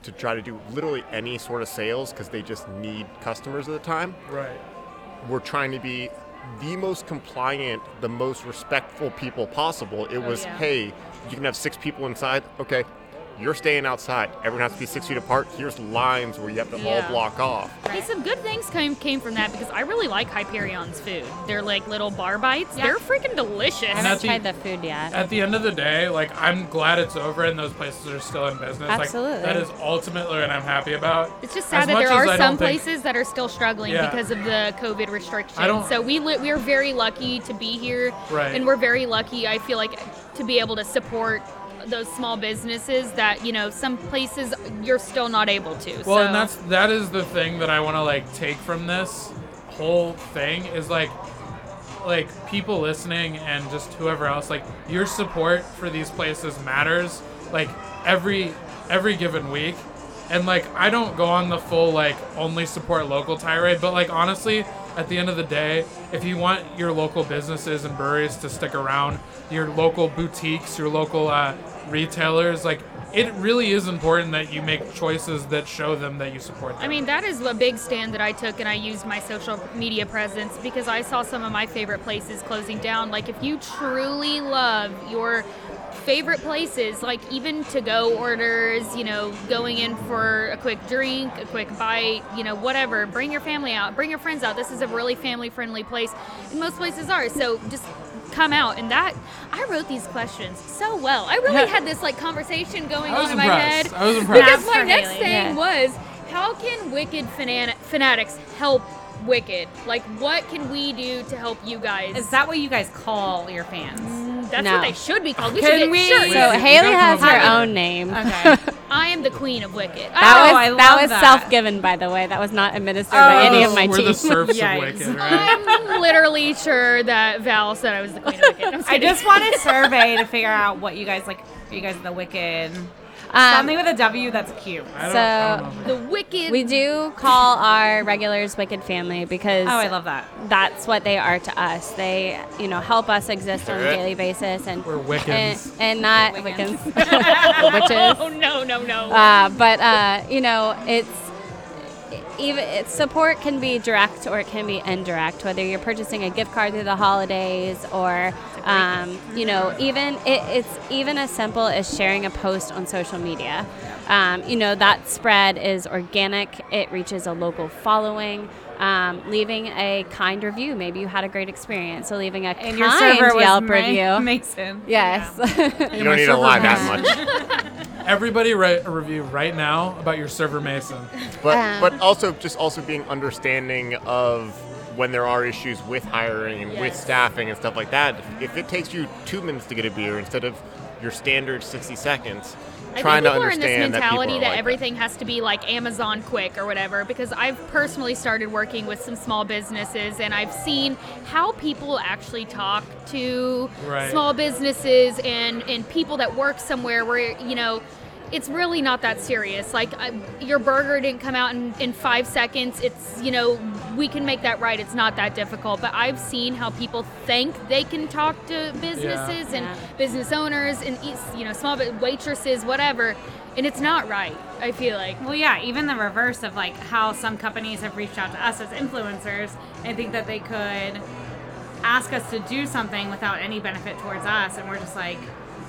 to try to do literally any sort of sales because they just need customers at the time. Right. We're trying to be the most compliant, the most respectful people possible. It oh, was, yeah. hey, you can have six people inside. Okay, you're staying outside. Everyone has to be six feet apart. Here's lines where you have to Yeah. all block off. Hey, some good things came came from that because I really like Hyperion's food. They're like little bar bites. Yeah. They're freaking delicious. I haven't at the- tried the food yet. At the end of the day, like I'm glad it's over and those places are still in business. Absolutely. Like that is ultimately what I'm happy about. It's just As sad that there are some don't think- places that are still struggling Yeah. because of the COVID restrictions. I don't- so we li- we are very lucky to be here, Right. and we're very lucky. I feel like to be able to support those small businesses that you know some places you're still not able to. Well, so. and that's that is the thing that I want to like take from this whole thing is like like people listening and just whoever else like your support for these places matters like every every given week and like I don't go on the full like only support local tirade but like honestly at the end of the day if you want your local businesses and breweries to stick around your local boutiques your local uh, retailers like it really is important that you make choices that show them that you support them I mean, that is a big stand that I took, and I used my social media presence because I saw some of my favorite places closing down. Like, if you truly love your favorite places, like even to go orders, you know, going in for a quick drink, a quick bite, you know, whatever, bring your family out, bring your friends out. This is a really family friendly place, and most places are. So just come out and that I wrote these questions so well. I really had this like conversation going on in my head. I was impressed. Because my next Haley. thing Yeah. was how can Wicked fanat- fanatics help Wicked? Like, what can we do to help you guys? Is that what you guys call your fans? That's No. what they should be called. We Can should get we- shirts. So Haley has her own name. Okay. I am the queen of Wicked. That Oh, was I that was self-given, by the way. That was not administered by Oh. any of my We're team. the serfs of Wicked, right? I'm literally sure that Val said I was the queen of Wicked. I'm I kidding. just want a survey to figure out what you guys like. Are you guys the Wicked? Um, Something with a W that's cute. I don't, I don't So- know. the Wicked. we do call our regulars Wicked Family because Oh, I love that. that's what they are to us. They, you know, help us exist on a daily basis, and We're and, Wiccans. and not Wiccans. Wiccans, witches. Oh no no no. Uh, but uh, you know, it's even support can be direct or it can be indirect. Whether you're purchasing a gift card through the holidays or um, you know, even it, it's even as simple as sharing a post on social media. Um, you know, that spread is organic. It reaches a local following. Um, leaving a kind review. Maybe you had a great experience. So leaving a And kind your server was Yelp Ma- review. Mason. Yes. You don't need to lie that much. Everybody write a review right now about your server Mason. But Um, but also just also being understanding of when there are issues with hiring and with staffing and stuff like that. If it takes you two minutes to get a beer instead of your standard 60 seconds, I trying think to people are in this understand that people mentality that, like everything has to be like Amazon quick or whatever. Because I've personally started working with some small businesses, and I've seen how people actually talk to Right. small businesses and and people that work somewhere where you know. It's really not that serious. Like I, your burger didn't come out in, in five seconds. It's you know we can make that right. It's not that difficult. But I've seen how people think they can talk to businesses and Yeah. business owners and you know small waitresses whatever and it's not right i feel like Well, yeah, even the reverse of like how some companies have reached out to us as influencers and think that they could ask us to do something without any benefit towards us, and we're just like,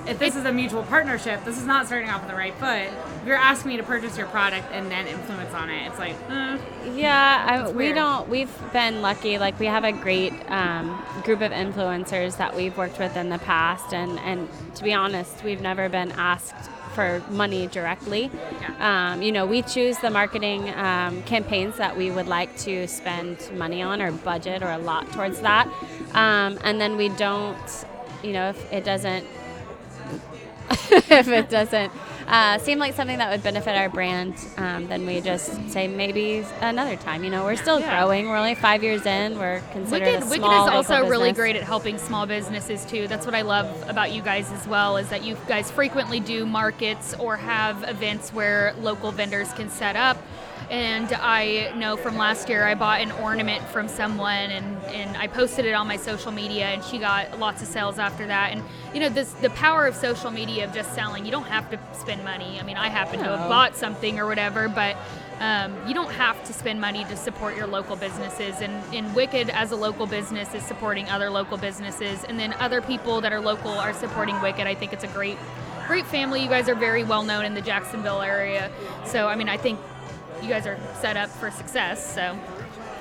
if this is a mutual partnership, this is not starting off with the right foot. If you're asking me to purchase your product and then influence on it, it's like, eh. Yeah, I, we don't. We've been lucky. Like we have a great um, group of influencers that we've worked with in the past, and and to be honest, we've never been asked for money directly. Um, you know, we choose the marketing um, campaigns that we would like to spend money on or budget or a lot towards that, um, and then we don't. You know, if it doesn't if it doesn't uh, seem like something that would benefit our brand, um, then we just say maybe another time. You know, we're still Yeah. growing. We're only five years in. We're considered wicked, wicked is also local really great at helping small businesses too that's what i love about you guys as well is that you guys frequently do markets or have events where local vendors can set up and I know from last year I bought an ornament from someone and, and I posted it on my social media and she got lots of sales after that. And you know, this the power of social media of just selling, you don't have to spend money. I mean I happen to have bought something or whatever, but um, you don't have to spend money to support your local businesses. And, and Wicked, as a local business, is supporting other local businesses, and then other people that are local are supporting Wicked. I think it's a great, great family. You guys are very well known in the Jacksonville area, so I mean, I think you guys are set up for success. So,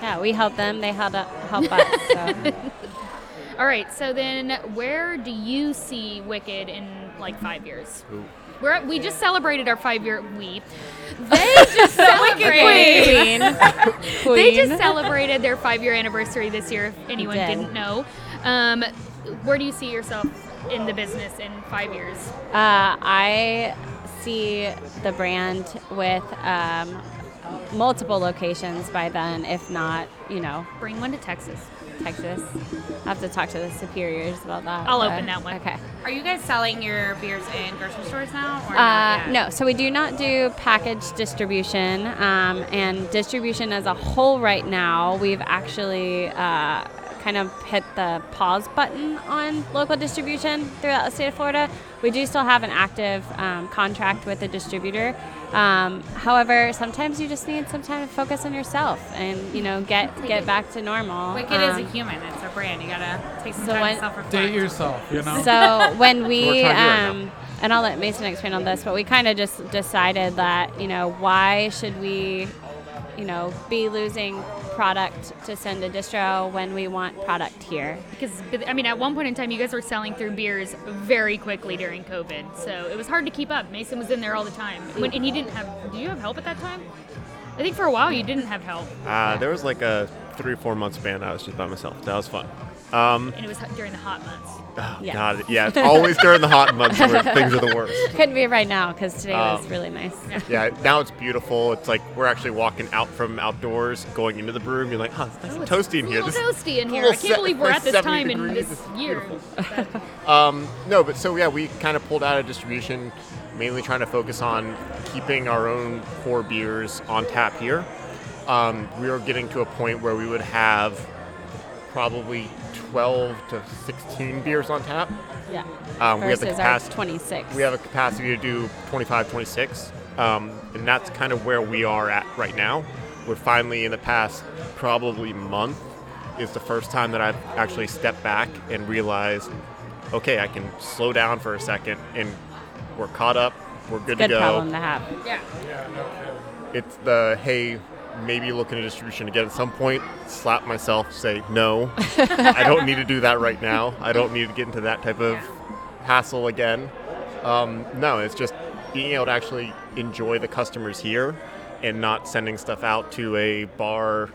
Yeah, we help them. They help help us. So. all right. So then, where do you see Wicked in like five years? Ooh. We're, we just celebrated our five year we. They just celebrated. Queen. They just celebrated their five year anniversary this year, if anyone did. didn't know. Um, where do you see yourself in the business in five years? Uh, I see the brand with um, multiple locations by then, if not, you know, Bring one to Texas. Texas. I have to talk to the superiors about that. I'll but- open that one. Okay. Are you guys selling your beers in grocery stores now? Or Uh, no, so we do not do package distribution um, and distribution as a whole right now. We've actually uh, kind of hit the pause button on local distribution throughout the state of Florida. We do still have an active um, contract with a distributor. Um, however, sometimes you just need some time to focus on yourself and you know get get back to normal. Wicked is Um, a human. It's a brand. You gotta take some So time when- to self-reflect. Date yourself, you know? so when we're we, trying to do right um, and I'll let Mason expand on this, but we kind of just decided that you know why should we, you know, be losing product to send a distro when we want product here? Because, I mean, at one point in time, you guys were selling through beers very quickly during COVID. So it was hard to keep up. Mason was in there all the time. When, and he didn't have, did you have help at that time? I think for a while you didn't have help. Uh, there was like a three or four month span I was just by myself. That was fun. Um, and it was hu- during the hot months. Oh, Yes. God, yeah, it's always during the hot months where things are the worst. Couldn't be right now because today was Um, really nice. Yeah, now it's beautiful. It's like we're actually walking out from outdoors, going into the brew, and you're like, huh, it's nice Oh, it's toasty in here. This- toasty in here. I can't se- believe we're at this 70 time in this It's year. Um, no, but so yeah, we kind of pulled out of distribution, mainly trying to focus on keeping our own core beers on tap here. Um, we were getting to a point where we would have probably 12 to 16 beers on tap. Yeah. Um, we have the Versus our capacity. 26. We have a capacity to do 25, 26, um, and that's kind of where we are at right now. We're finally in the past probably month is the first time that I've actually stepped back and realized, okay, I can slow down for a second, and we're caught up. We're good Good to go. Good problem to have. Yeah. Yeah, no kidding. It's the hey, maybe look into distribution again at some point. Slap myself, say no, I don't need to do that right now. I don't need to get into that type of hassle again. Um, no, it's just being able to actually enjoy the customers here and not sending stuff out to a bar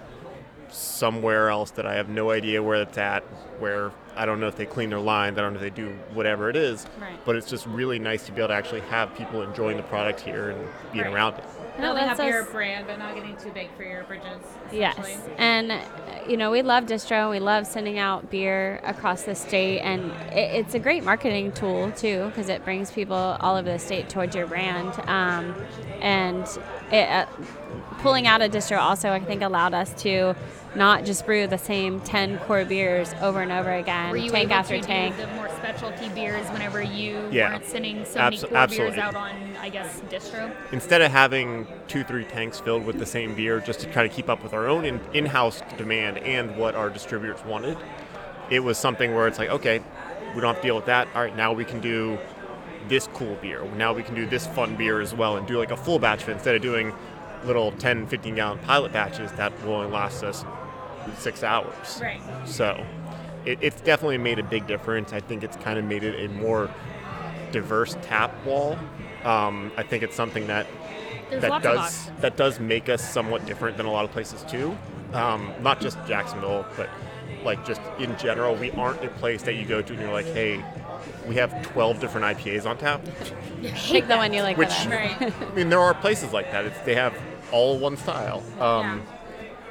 somewhere else that I have no idea where it's at, where I don't know if they clean their lines, I don't know if they do whatever it is. Right. But it's just really nice to be able to actually have people enjoying the product here and being Right. around it. No, Building up your brand, but not getting too big for your bridges. Yes, and you know we love distro. We love sending out beer across the state, and it, it's a great marketing tool too because it brings people all over the state towards your brand. Um, and it, uh, pulling out a distro also, I think, allowed us to not just brew the same ten core beers over and over again, Were you tank able after to tank. do the more specialty beers whenever you Yeah. weren't sending so Abs- many core absolutely. beers out on, I guess, distro? instead of having two, three tanks filled with the same beer just to try to keep up with our own in- in-house demand and what our distributors wanted, it was something where it's like, okay, we don't have to deal with that. All right, now we can do this cool beer. Now we can do this fun beer as well and do like a full batch of it instead of doing little 10, 15 gallon pilot batches that will only last us six hours. Right. So it, it's definitely made a big difference. I think it's kind of made it a more diverse tap wall. Um, I think it's something that There's that does that does make us somewhat different than a lot of places too. Um, not just Jacksonville, but like just in general, we aren't a place that you go to and you're like, hey, we have 12 different IPAs on tap. Pick the one you like Which- Right. I mean, there are places like that. It's, they have all one style. Um,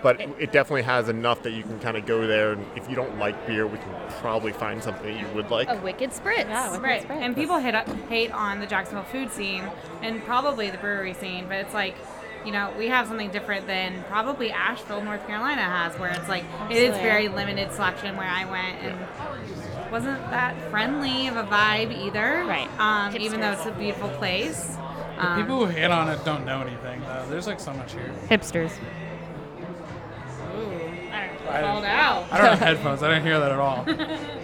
But it definitely has enough that you can kind of go there, and if you don't like beer, we can probably find something that you would like. A wicked spritz. Yeah, with- Right. That's right. And people hate hate on the Jacksonville food scene and probably the brewery scene, but it's like, you know, we have something different than probably Asheville, North Carolina has, where it's like it is very limited selection where I went and wasn't that friendly of a vibe either. Right. Um, even though it's a beautiful place. Um, People who hate on it don't know anything, though. There's like so much here. Hipsters. I, called out. I don't have headphones. I didn't hear that at all.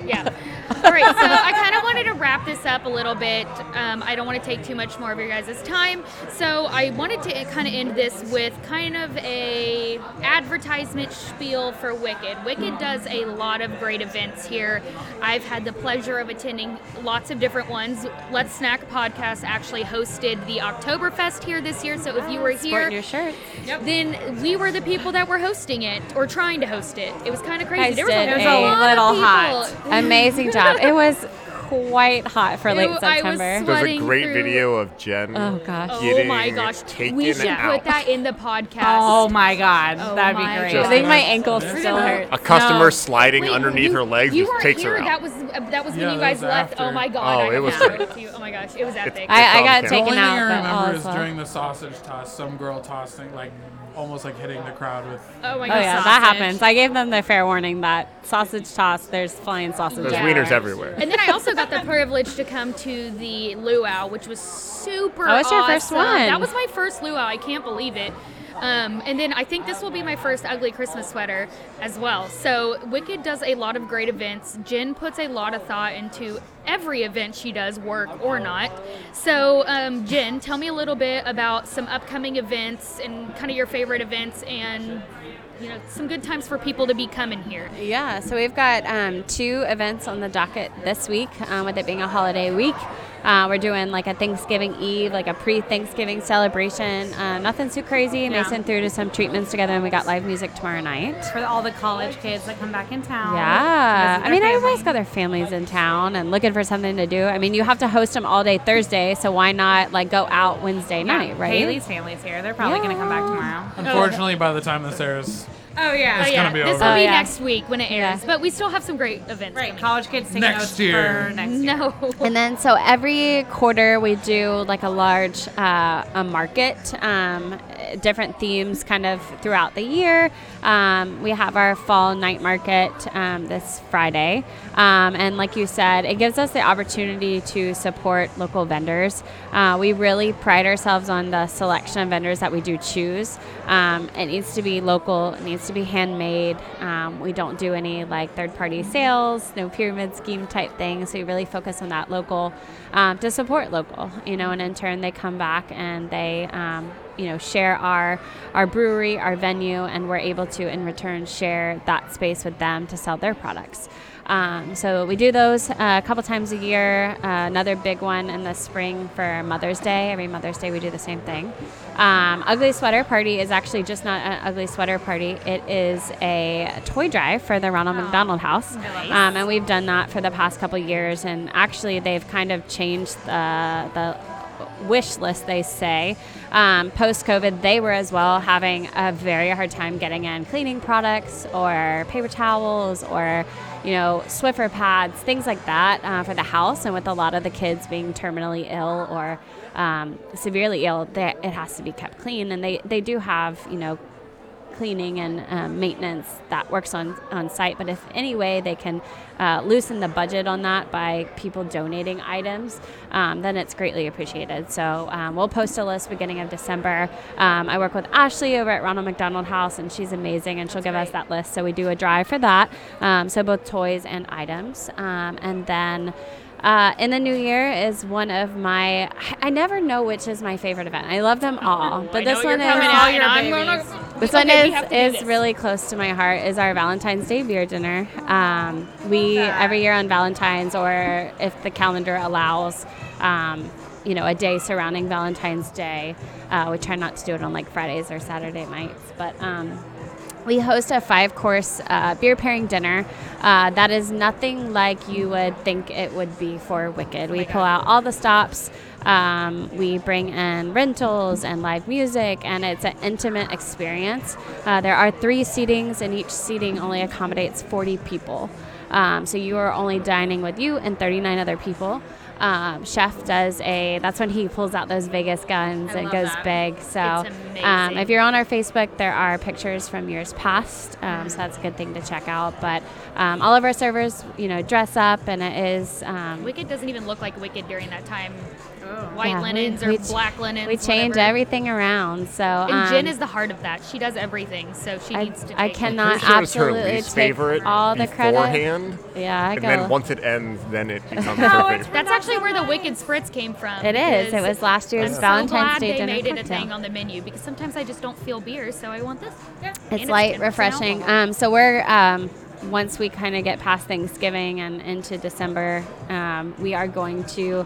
Yeah. All right, so I kind of wanted to wrap this up a little bit. Um, I don't want to take too much more of your guys' time, so I wanted to kind of end this with kind of a advertisement spiel for Wicked. Wicked does a lot of great events here. I've had the pleasure of attending lots of different ones. Let's Snack Podcast actually hosted the Oktoberfest here this year, so if you were here, Sporting your shirt. Yep. then we were the people that were hosting it or trying to host it. It was kind of crazy. there was a, was a a lot little of people. hot. Amazing job. It was quite hot for late Ew, I was September. There's a sweating great through- video of Jen. Oh gosh. Oh getting my gosh. taken We should out. put that in the podcast. Oh my god, Oh that'd be my great. I think my ankle We're still gonna- hurts. A customer No. sliding Wait, underneath you- her legs You just weren't takes here. her out. That was uh, that was Yeah, when you that guys was left. after. Oh my god. Oh, I it was to great. you. Oh my gosh, it was epic. I, I got on camera. The taken only out, thing I but remember is is well. during the sausage toss, some girl tossing, like, almost like hitting the crowd with. oh my Oh god. yeah, sausage. that happens. I gave them the fair warning that sausage toss. There's flying sausage. There's Yeah. wieners everywhere. And then I also got the privilege to come to the luau, which was super. Oh, it's your first awesome. one. That was my first luau. I can't believe it. Um, and then I think this will be my first ugly Christmas sweater as well. So Wicked does a lot of great events. Jen puts a lot of thought into every event she does, work or not. So um, Jen, tell me a little bit about some upcoming events and kind of your favorite events and you know some good times for people to be coming here. Yeah, so we've got um, two events on the docket this week, um, with it being a holiday week. Uh, we're doing like a Thanksgiving Eve, like a pre-Thanksgiving celebration. Uh, nothing too crazy. Mason threw to some treatments together, and we got live music tomorrow night. For all the college kids that come back in town. Yeah. I their mean, everybody's got their families in town and looking for something to do. I mean, you have to host them all day Thursday, so why not like go out Wednesday Yeah, night, right? Haley's family's here. They're probably going to come back tomorrow. Unfortunately, by the time this airs, Oh, yeah. It's Oh, yeah, gonna be this over. will Oh, be yeah. next week when it airs, Yeah. but we still have some great events. Right, coming. college kids take Next notes year. for next year. No. And then, so every quarter we do like a large uh, a market, um, different themes kind of throughout the year. Um, we have our fall night market um, this Friday, um, and like you said, it gives us the opportunity to support local vendors. Uh, we really pride ourselves on the selection of vendors that we do choose. Um, it needs to be local. It needs to be handmade. Um, we don't do any like third-party sales, no pyramid scheme type things. We really focus on that local um, to support local. You know, and in turn they come back and they you know share our our brewery, our venue, and we're able to in return share that space with them to sell their products. Um, so we do those uh, a couple times a year. Uh, another big one in the spring for Mother's Day. Every Mother's Day we do the same thing. Um, ugly Sweater Party is actually just not an ugly sweater party. It is a toy drive for the Ronald McDonald House, Nice. um, and we've done that for the past couple years. And actually, they've kind of changed the the wish list, they say. Um, Post COVID, they were as well having a very hard time getting in cleaning products or paper towels or, you know, Swiffer pads, things like that uh, for the house. And with a lot of the kids being terminally ill or um, severely ill, they, it has to be kept clean. And they, they do have, you know, cleaning and um, maintenance that works on, on site. But if any way they can uh, loosen the budget on that by people donating items, um, then it's greatly appreciated. So um, we'll post a list beginning of December. Um, I work with Ashley over at Ronald McDonald House, and she's amazing, and she'll give us that list. So we do a drive for that. Um, so both toys and items, um, and then. Uh, in the new year is one of my. I never know which is my favorite event. I love them all, but this one is out, all your and I'm babies. gonna- this Okay, one we have is, this. is really close to my heart. Is our Valentine's Day beer dinner. Um, we every year on Valentine's, or if the calendar allows, um, you know, a day surrounding Valentine's Day. Uh, we try not to do it on like Fridays or Saturday nights, but. Um, we host a five course uh, beer pairing dinner uh, that is nothing like you would think it would be for Wicked. We pull out all the stops, um, we bring in rentals and live music, and it's an intimate experience. Uh, there are three seatings, and each seating only accommodates 40 people. Um, so you are only dining with you and 39 other people. Um, chef does a that's when he pulls out those Vegas guns I and goes that. big. So It's um, if you're on our Facebook, there are pictures from years past, um, so that's a good thing to check out. But um, all of our servers, you know, dress up, and it is um, Wicked doesn't even look like Wicked during that time. Oh. White Yeah, linens we or ch- black linens. we change whatever. everything around. So And um, Jen is the heart of that. She does everything, so she I, needs to. I cannot Pretty sure her absolutely least take favorite all the credit. beforehand, Yeah, I and go. then once it ends, then it becomes No, perfect. it's That's actually where the Wicked Spritz came from. It is. It was last year's I'm so Valentine's glad Day they dinner made it a cocktail. thing on the menu because sometimes I just don't feel beer, so I want this. And It's light, 10% refreshing. Um, so we're um, once we kind of get past Thanksgiving and into December, um, we are going to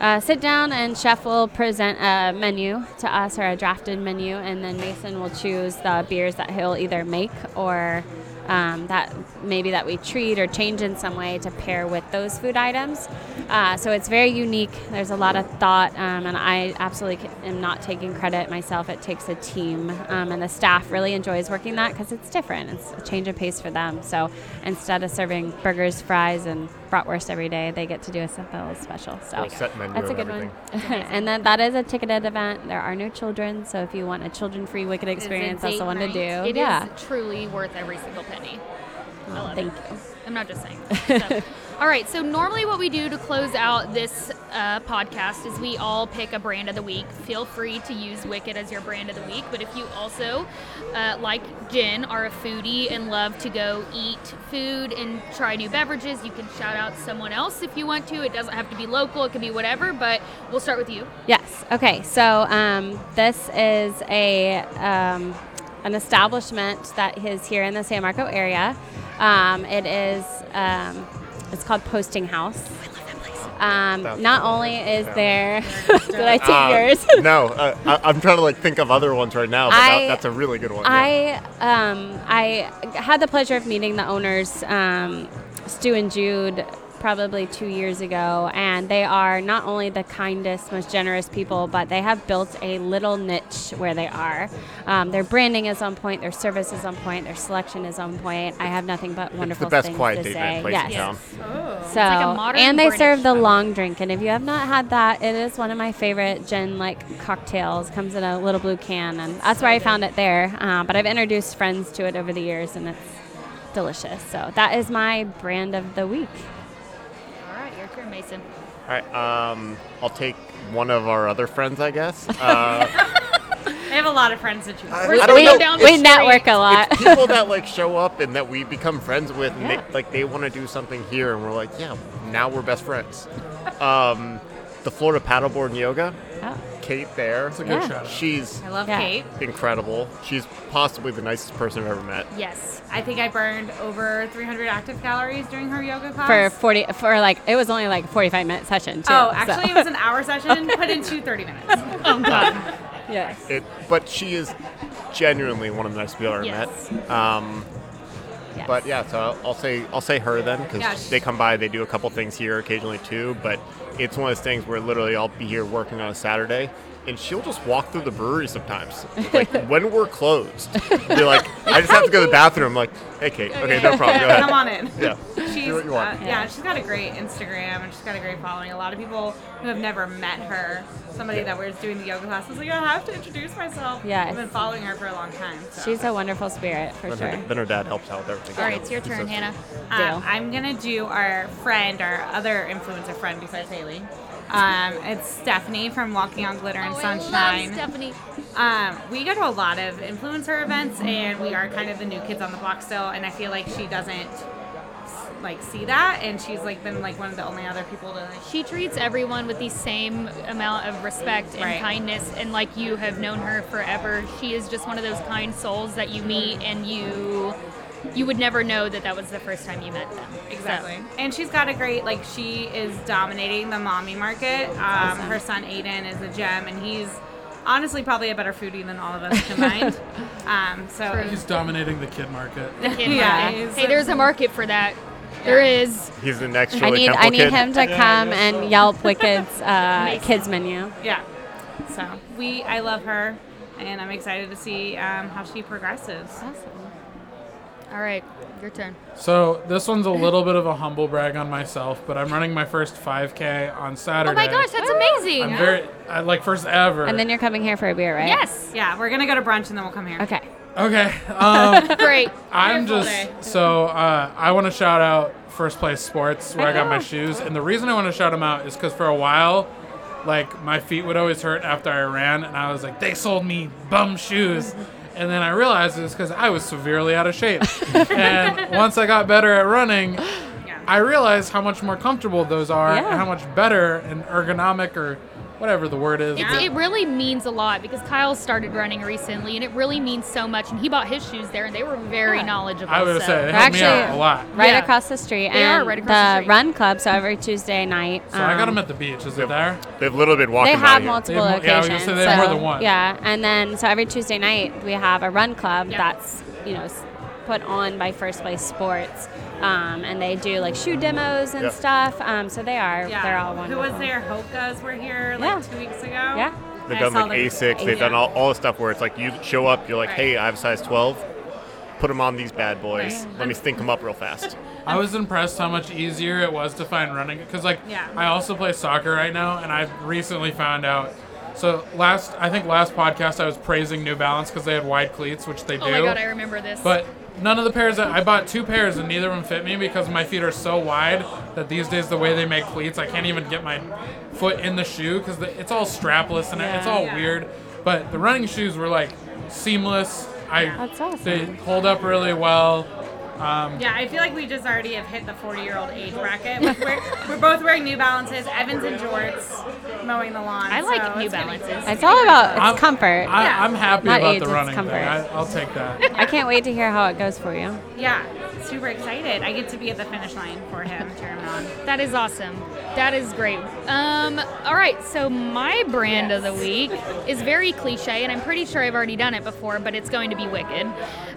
uh, sit down and chef will present a menu to us or a drafted menu, and then Mason will choose the beers that he'll either make or um, that maybe that we treat or change in some way to pair with those food items. Uh, so it's very unique. There's a lot of thought, um, and I absolutely am not taking credit myself. It takes a team, um, and the staff really enjoys working that because it's different. It's a change of pace for them. So instead of serving burgers, fries, and bratwurst every day, they get to do a simple special. So Full set menu that's a and good one. and then that is a ticketed event. There are no children, so if you want a children-free Wicked experience, that's the date one to do. It yeah. is truly worth every single penny. I oh, love Thank it. you. I'm not just saying. So, all right. So normally, what we do to close out this uh, podcast is we all pick a brand of the week. Feel free to use Wicked as your brand of the week. But if you also, uh, like Jen, are a foodie and love to go eat food and try new beverages, you can shout out someone else if you want to. It doesn't have to be local. It can be whatever. But we'll start with you. Yes. Okay. So um, this is a um, an establishment that is here in the San Marco area. Um, it is um, it's called Posting House. um, not only is Yeah. there, did I take Uh, yours? no, uh, I, I'm trying to like think of other ones right now, but I- that, that's a really good one. yeah. I um, I had the pleasure of meeting the owners, um, Stu and Jude, probably two years ago, and they are not only the kindest, most generous people, but they have built a little niche where they are. Um, their branding is on point, their service is on point, their selection is on point. I have nothing but wonderful it's wonderful the best things quiet to date say. night place yes. in town. So, like and they British serve the long drink, and if you have not had that, it is one of my favorite gin like cocktails. Comes in a little blue can, and that's where I found it there. Uh, but I've introduced friends to it over the years, and it's delicious. So that is my brand of the week. Mason. All right, um, I'll take one of our other friends, I guess. Uh, I have a lot of friends that you. I We're don't know. down the we street. network a lot. it's people that like show up and that we become friends with, and Yeah. they, like they want to do something here, and we're like, yeah, now we're best friends. Um, the Florida Paddleboard and Yoga, Oh, Kate there, It's a good Yeah. shout out. she's I love Yeah. Kate. incredible. She's possibly the nicest person I've ever met. Yes. I think I burned over 300 active calories during her yoga class. for forty, for like it was only like a forty five minute session too. oh, so- actually, it was an hour session put into 30 minutes. Oh God. yes. It, but she is genuinely one of the nicest people I've ever Yes. met. Um, yes. But yeah, so I'll, say I'll say her then because Yeah, they come by. They do a couple things here occasionally too. But it's one of those things where literally I'll be here working on a Saturday, and she'll just walk through the brewery sometimes, like when we're closed. Be like, I just have to go to the bathroom. I'm like, hey Kate, okay, no problem. Go ahead. Come on in. Yeah, She's, do what you want. uh, yeah, she's got a great Instagram and she's got a great following. A lot of people who have never met her, somebody that was doing the yoga class, was like, I have to introduce myself. Yes. I've been following her for a long time. So. She's a wonderful spirit for Then, sure. her, then her dad helps out with everything. All right, it's your turn, Hannah. Um, Deal. I'm gonna do our friend, our other influencer friend besides Haley. Um, it's Stephanie from Walking on Glitter and Oh, Sunshine. Stephanie. Um, we go to a lot of influencer events, and we are kind of the new kids on the block still. And I feel like she doesn't like see that, and she's like been like one of the only other people to. Like, She treats everyone with the same amount of respect and Right. kindness, and like you have known her forever, she is just one of those kind souls that you meet and you you would never know that that was the first time you met them. So- Exactly. And she's got a great like she is dominating the mommy market. Um, her son Aiden is a gem, and he's honestly probably a better foodie than all of us combined. um, so He's dominating the kid market. the kid Yeah, market. Hey, there's a market for that. There is. He's the next I need Temple I need kid. him to come and Yelp Wicked's uh, kids menu. yeah. So we I love her, and I'm excited to see um, how she progresses. All right, your turn. So this one's a little bit of a humble brag on myself, but I'm running my first 5K on Saturday. Oh my gosh, that's amazing. I'm very I, like first ever. And then you're coming here for a beer, right? yes. Yeah, we're gonna go to brunch and then we'll come here. Okay. okay. Um, Great. I'm Beautiful just day. so uh, I want to shout out First Place Sports where I got my shoes, and the reason I want to shout them out is because for a while, like my feet would always hurt after I ran, and I was like, they sold me bum shoes. And then I realized it's because I was severely out of shape. and once I got better at running, Yeah. I realized how much more comfortable those are Yeah. and how much better and ergonomic or whatever the word is. It's, it really means a lot because Kyle started running recently, and it really means so much. And he bought his shoes there, and they were very Yeah. knowledgeable. I would so. say it We're helped me out actually a lot. Right Yeah. across the street. They and are right across the street. Run Club, so every Tuesday night. So I got um, them at the beach. Is it there? They've literally been walking They have multiple They have mo- yeah, I was locations. gonna say they have more than one. Yeah, and then so every Tuesday night we have a run club Yep. that's you know put on by First Place Sports, um, and they do like shoe demos and Yeah. stuff. Um, so they are Yeah. they're all wonderful. Who was there? Hoka's were here like Yeah. two weeks ago. Yeah. They've done like them- Asics. They've Yeah. done all, all the stuff where it's like you show up, you're like, Right. hey, I have a size 12. Put them on these bad boys. Right. Let me stink them up real fast. I was impressed how much easier it was to find running because like Yeah. I also play soccer right now and I recently found out so last I think last podcast I was praising New Balance because they had wide cleats which they do Oh my god, I remember this. but none of the pairs that I bought two pairs and neither of them fit me because my feet are so wide that these days the way they make cleats I can't even get my foot in the shoe because it's all strapless and it's all Yeah. weird but the running shoes were like seamless I That's awesome. they hold up really well Um, Yeah, I feel like we just already have hit the 40 year old age bracket. We're, we're both wearing New Balances, Evans and jorts, mowing the lawn. I like so New it's getting- Balances. It's all about it's I'm- comfort. I, Yeah. I'm happy Not about age, the it's running comfort. thing. I, I'll take that. I can't wait to hear how it goes for you. Yeah, super excited. I get to be at the finish line for him, cheering him on. That is awesome. That is great. Um, all right, so my brand of the week is very cliche, and I'm pretty sure I've already done it before, but it's going to be Wicked.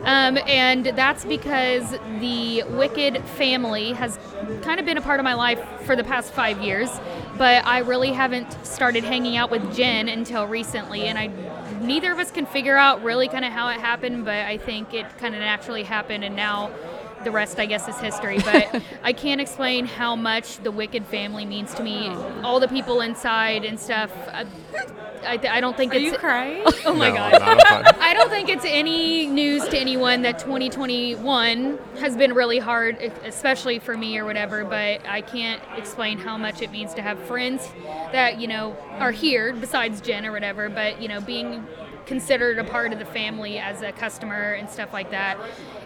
Um, and that's because the Wicked family has kind of been a part of my life for the past five years, but I really haven't started hanging out with Jen until recently, and I neither of us can figure out really kind of how it happened, but I think it kind of naturally happened, and now the rest, I guess, is history. But I can't explain how much the Wicked family means to me. Oh. All the people inside and stuff. I, I, I don't think Are it's. you crying? Oh my No, god. not a fun. I don't think it's any news to anyone that 2021 has been really hard, e, especially for me or whatever. But I can't explain how much it means to have friends that you know are here besides Jen or whatever. But you know, being considered a part of the family as a customer and stuff like that.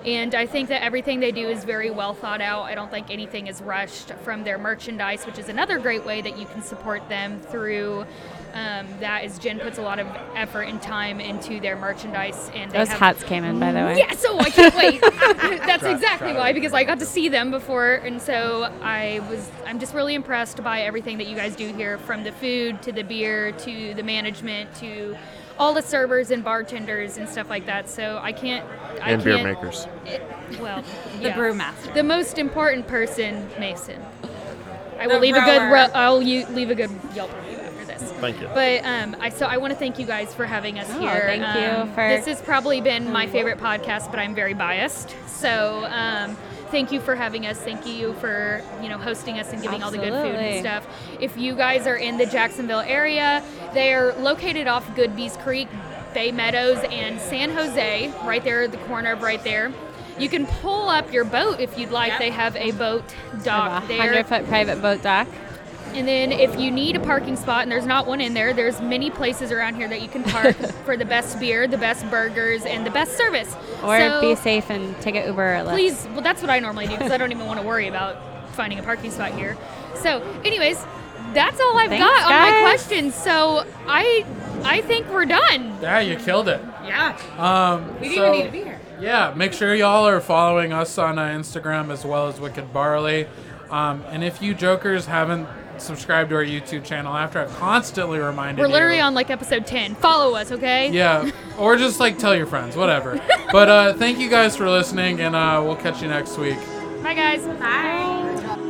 And I think that everything they do is very well thought out. I don't think anything is rushed from their merchandise, which is another great way that you can support them through. Um, that is Jen puts a lot of effort and time into their merchandise, and Those have, hats came in, by the way. Yeah, so I can't wait. That's Try- exactly try why because I got to see them before, and so I was. I'm just really impressed by everything that you guys do here, from the food to the beer to the management to all the servers and bartenders and stuff like that. So I can't. I And beer can't- makers. it- well, The yeah. brewmaster. The most important person, Mason. I will The leave a good. grower. I'll u- leave a good Yelp review after this. Thank you. But um, I so I want to thank you guys for having us Oh, here. thank you Um, for- This has probably been my favorite podcast, but I'm very biased. So um, thank you for having us. Thank you for you know hosting us and giving all the good food and stuff. If you guys are in the Jacksonville area, they are located off Goodby's Creek, Bay Meadows, and San Jose, right there at the corner of right there. You can pull up your boat if you'd like. Yep. They have a boat dock a there. hundred foot private boat dock. And then if you need a parking spot and there's not one in there, there's many places around here that you can park for the best beer, the best burgers, and the best service. Or so be safe and take an Uber or Lyft. please, well, that's what I normally do because I don't even want to worry about finding a parking spot here. So, anyways, that's all I've Thanks, got on my questions. So I, I think we're done. Yeah, you killed it. Yeah, Um, we didn't so- even need to be here. Yeah, make sure y'all are following us on uh, Instagram as well as Wicked Barley. Um, and if you jokers haven't subscribed to our YouTube channel after I've constantly reminded We're you. literally on like episode 10. Follow us, okay? Yeah, or just like tell your friends, whatever. but uh, thank you guys for listening, and uh, we'll catch you next week. Bye, guys. Bye.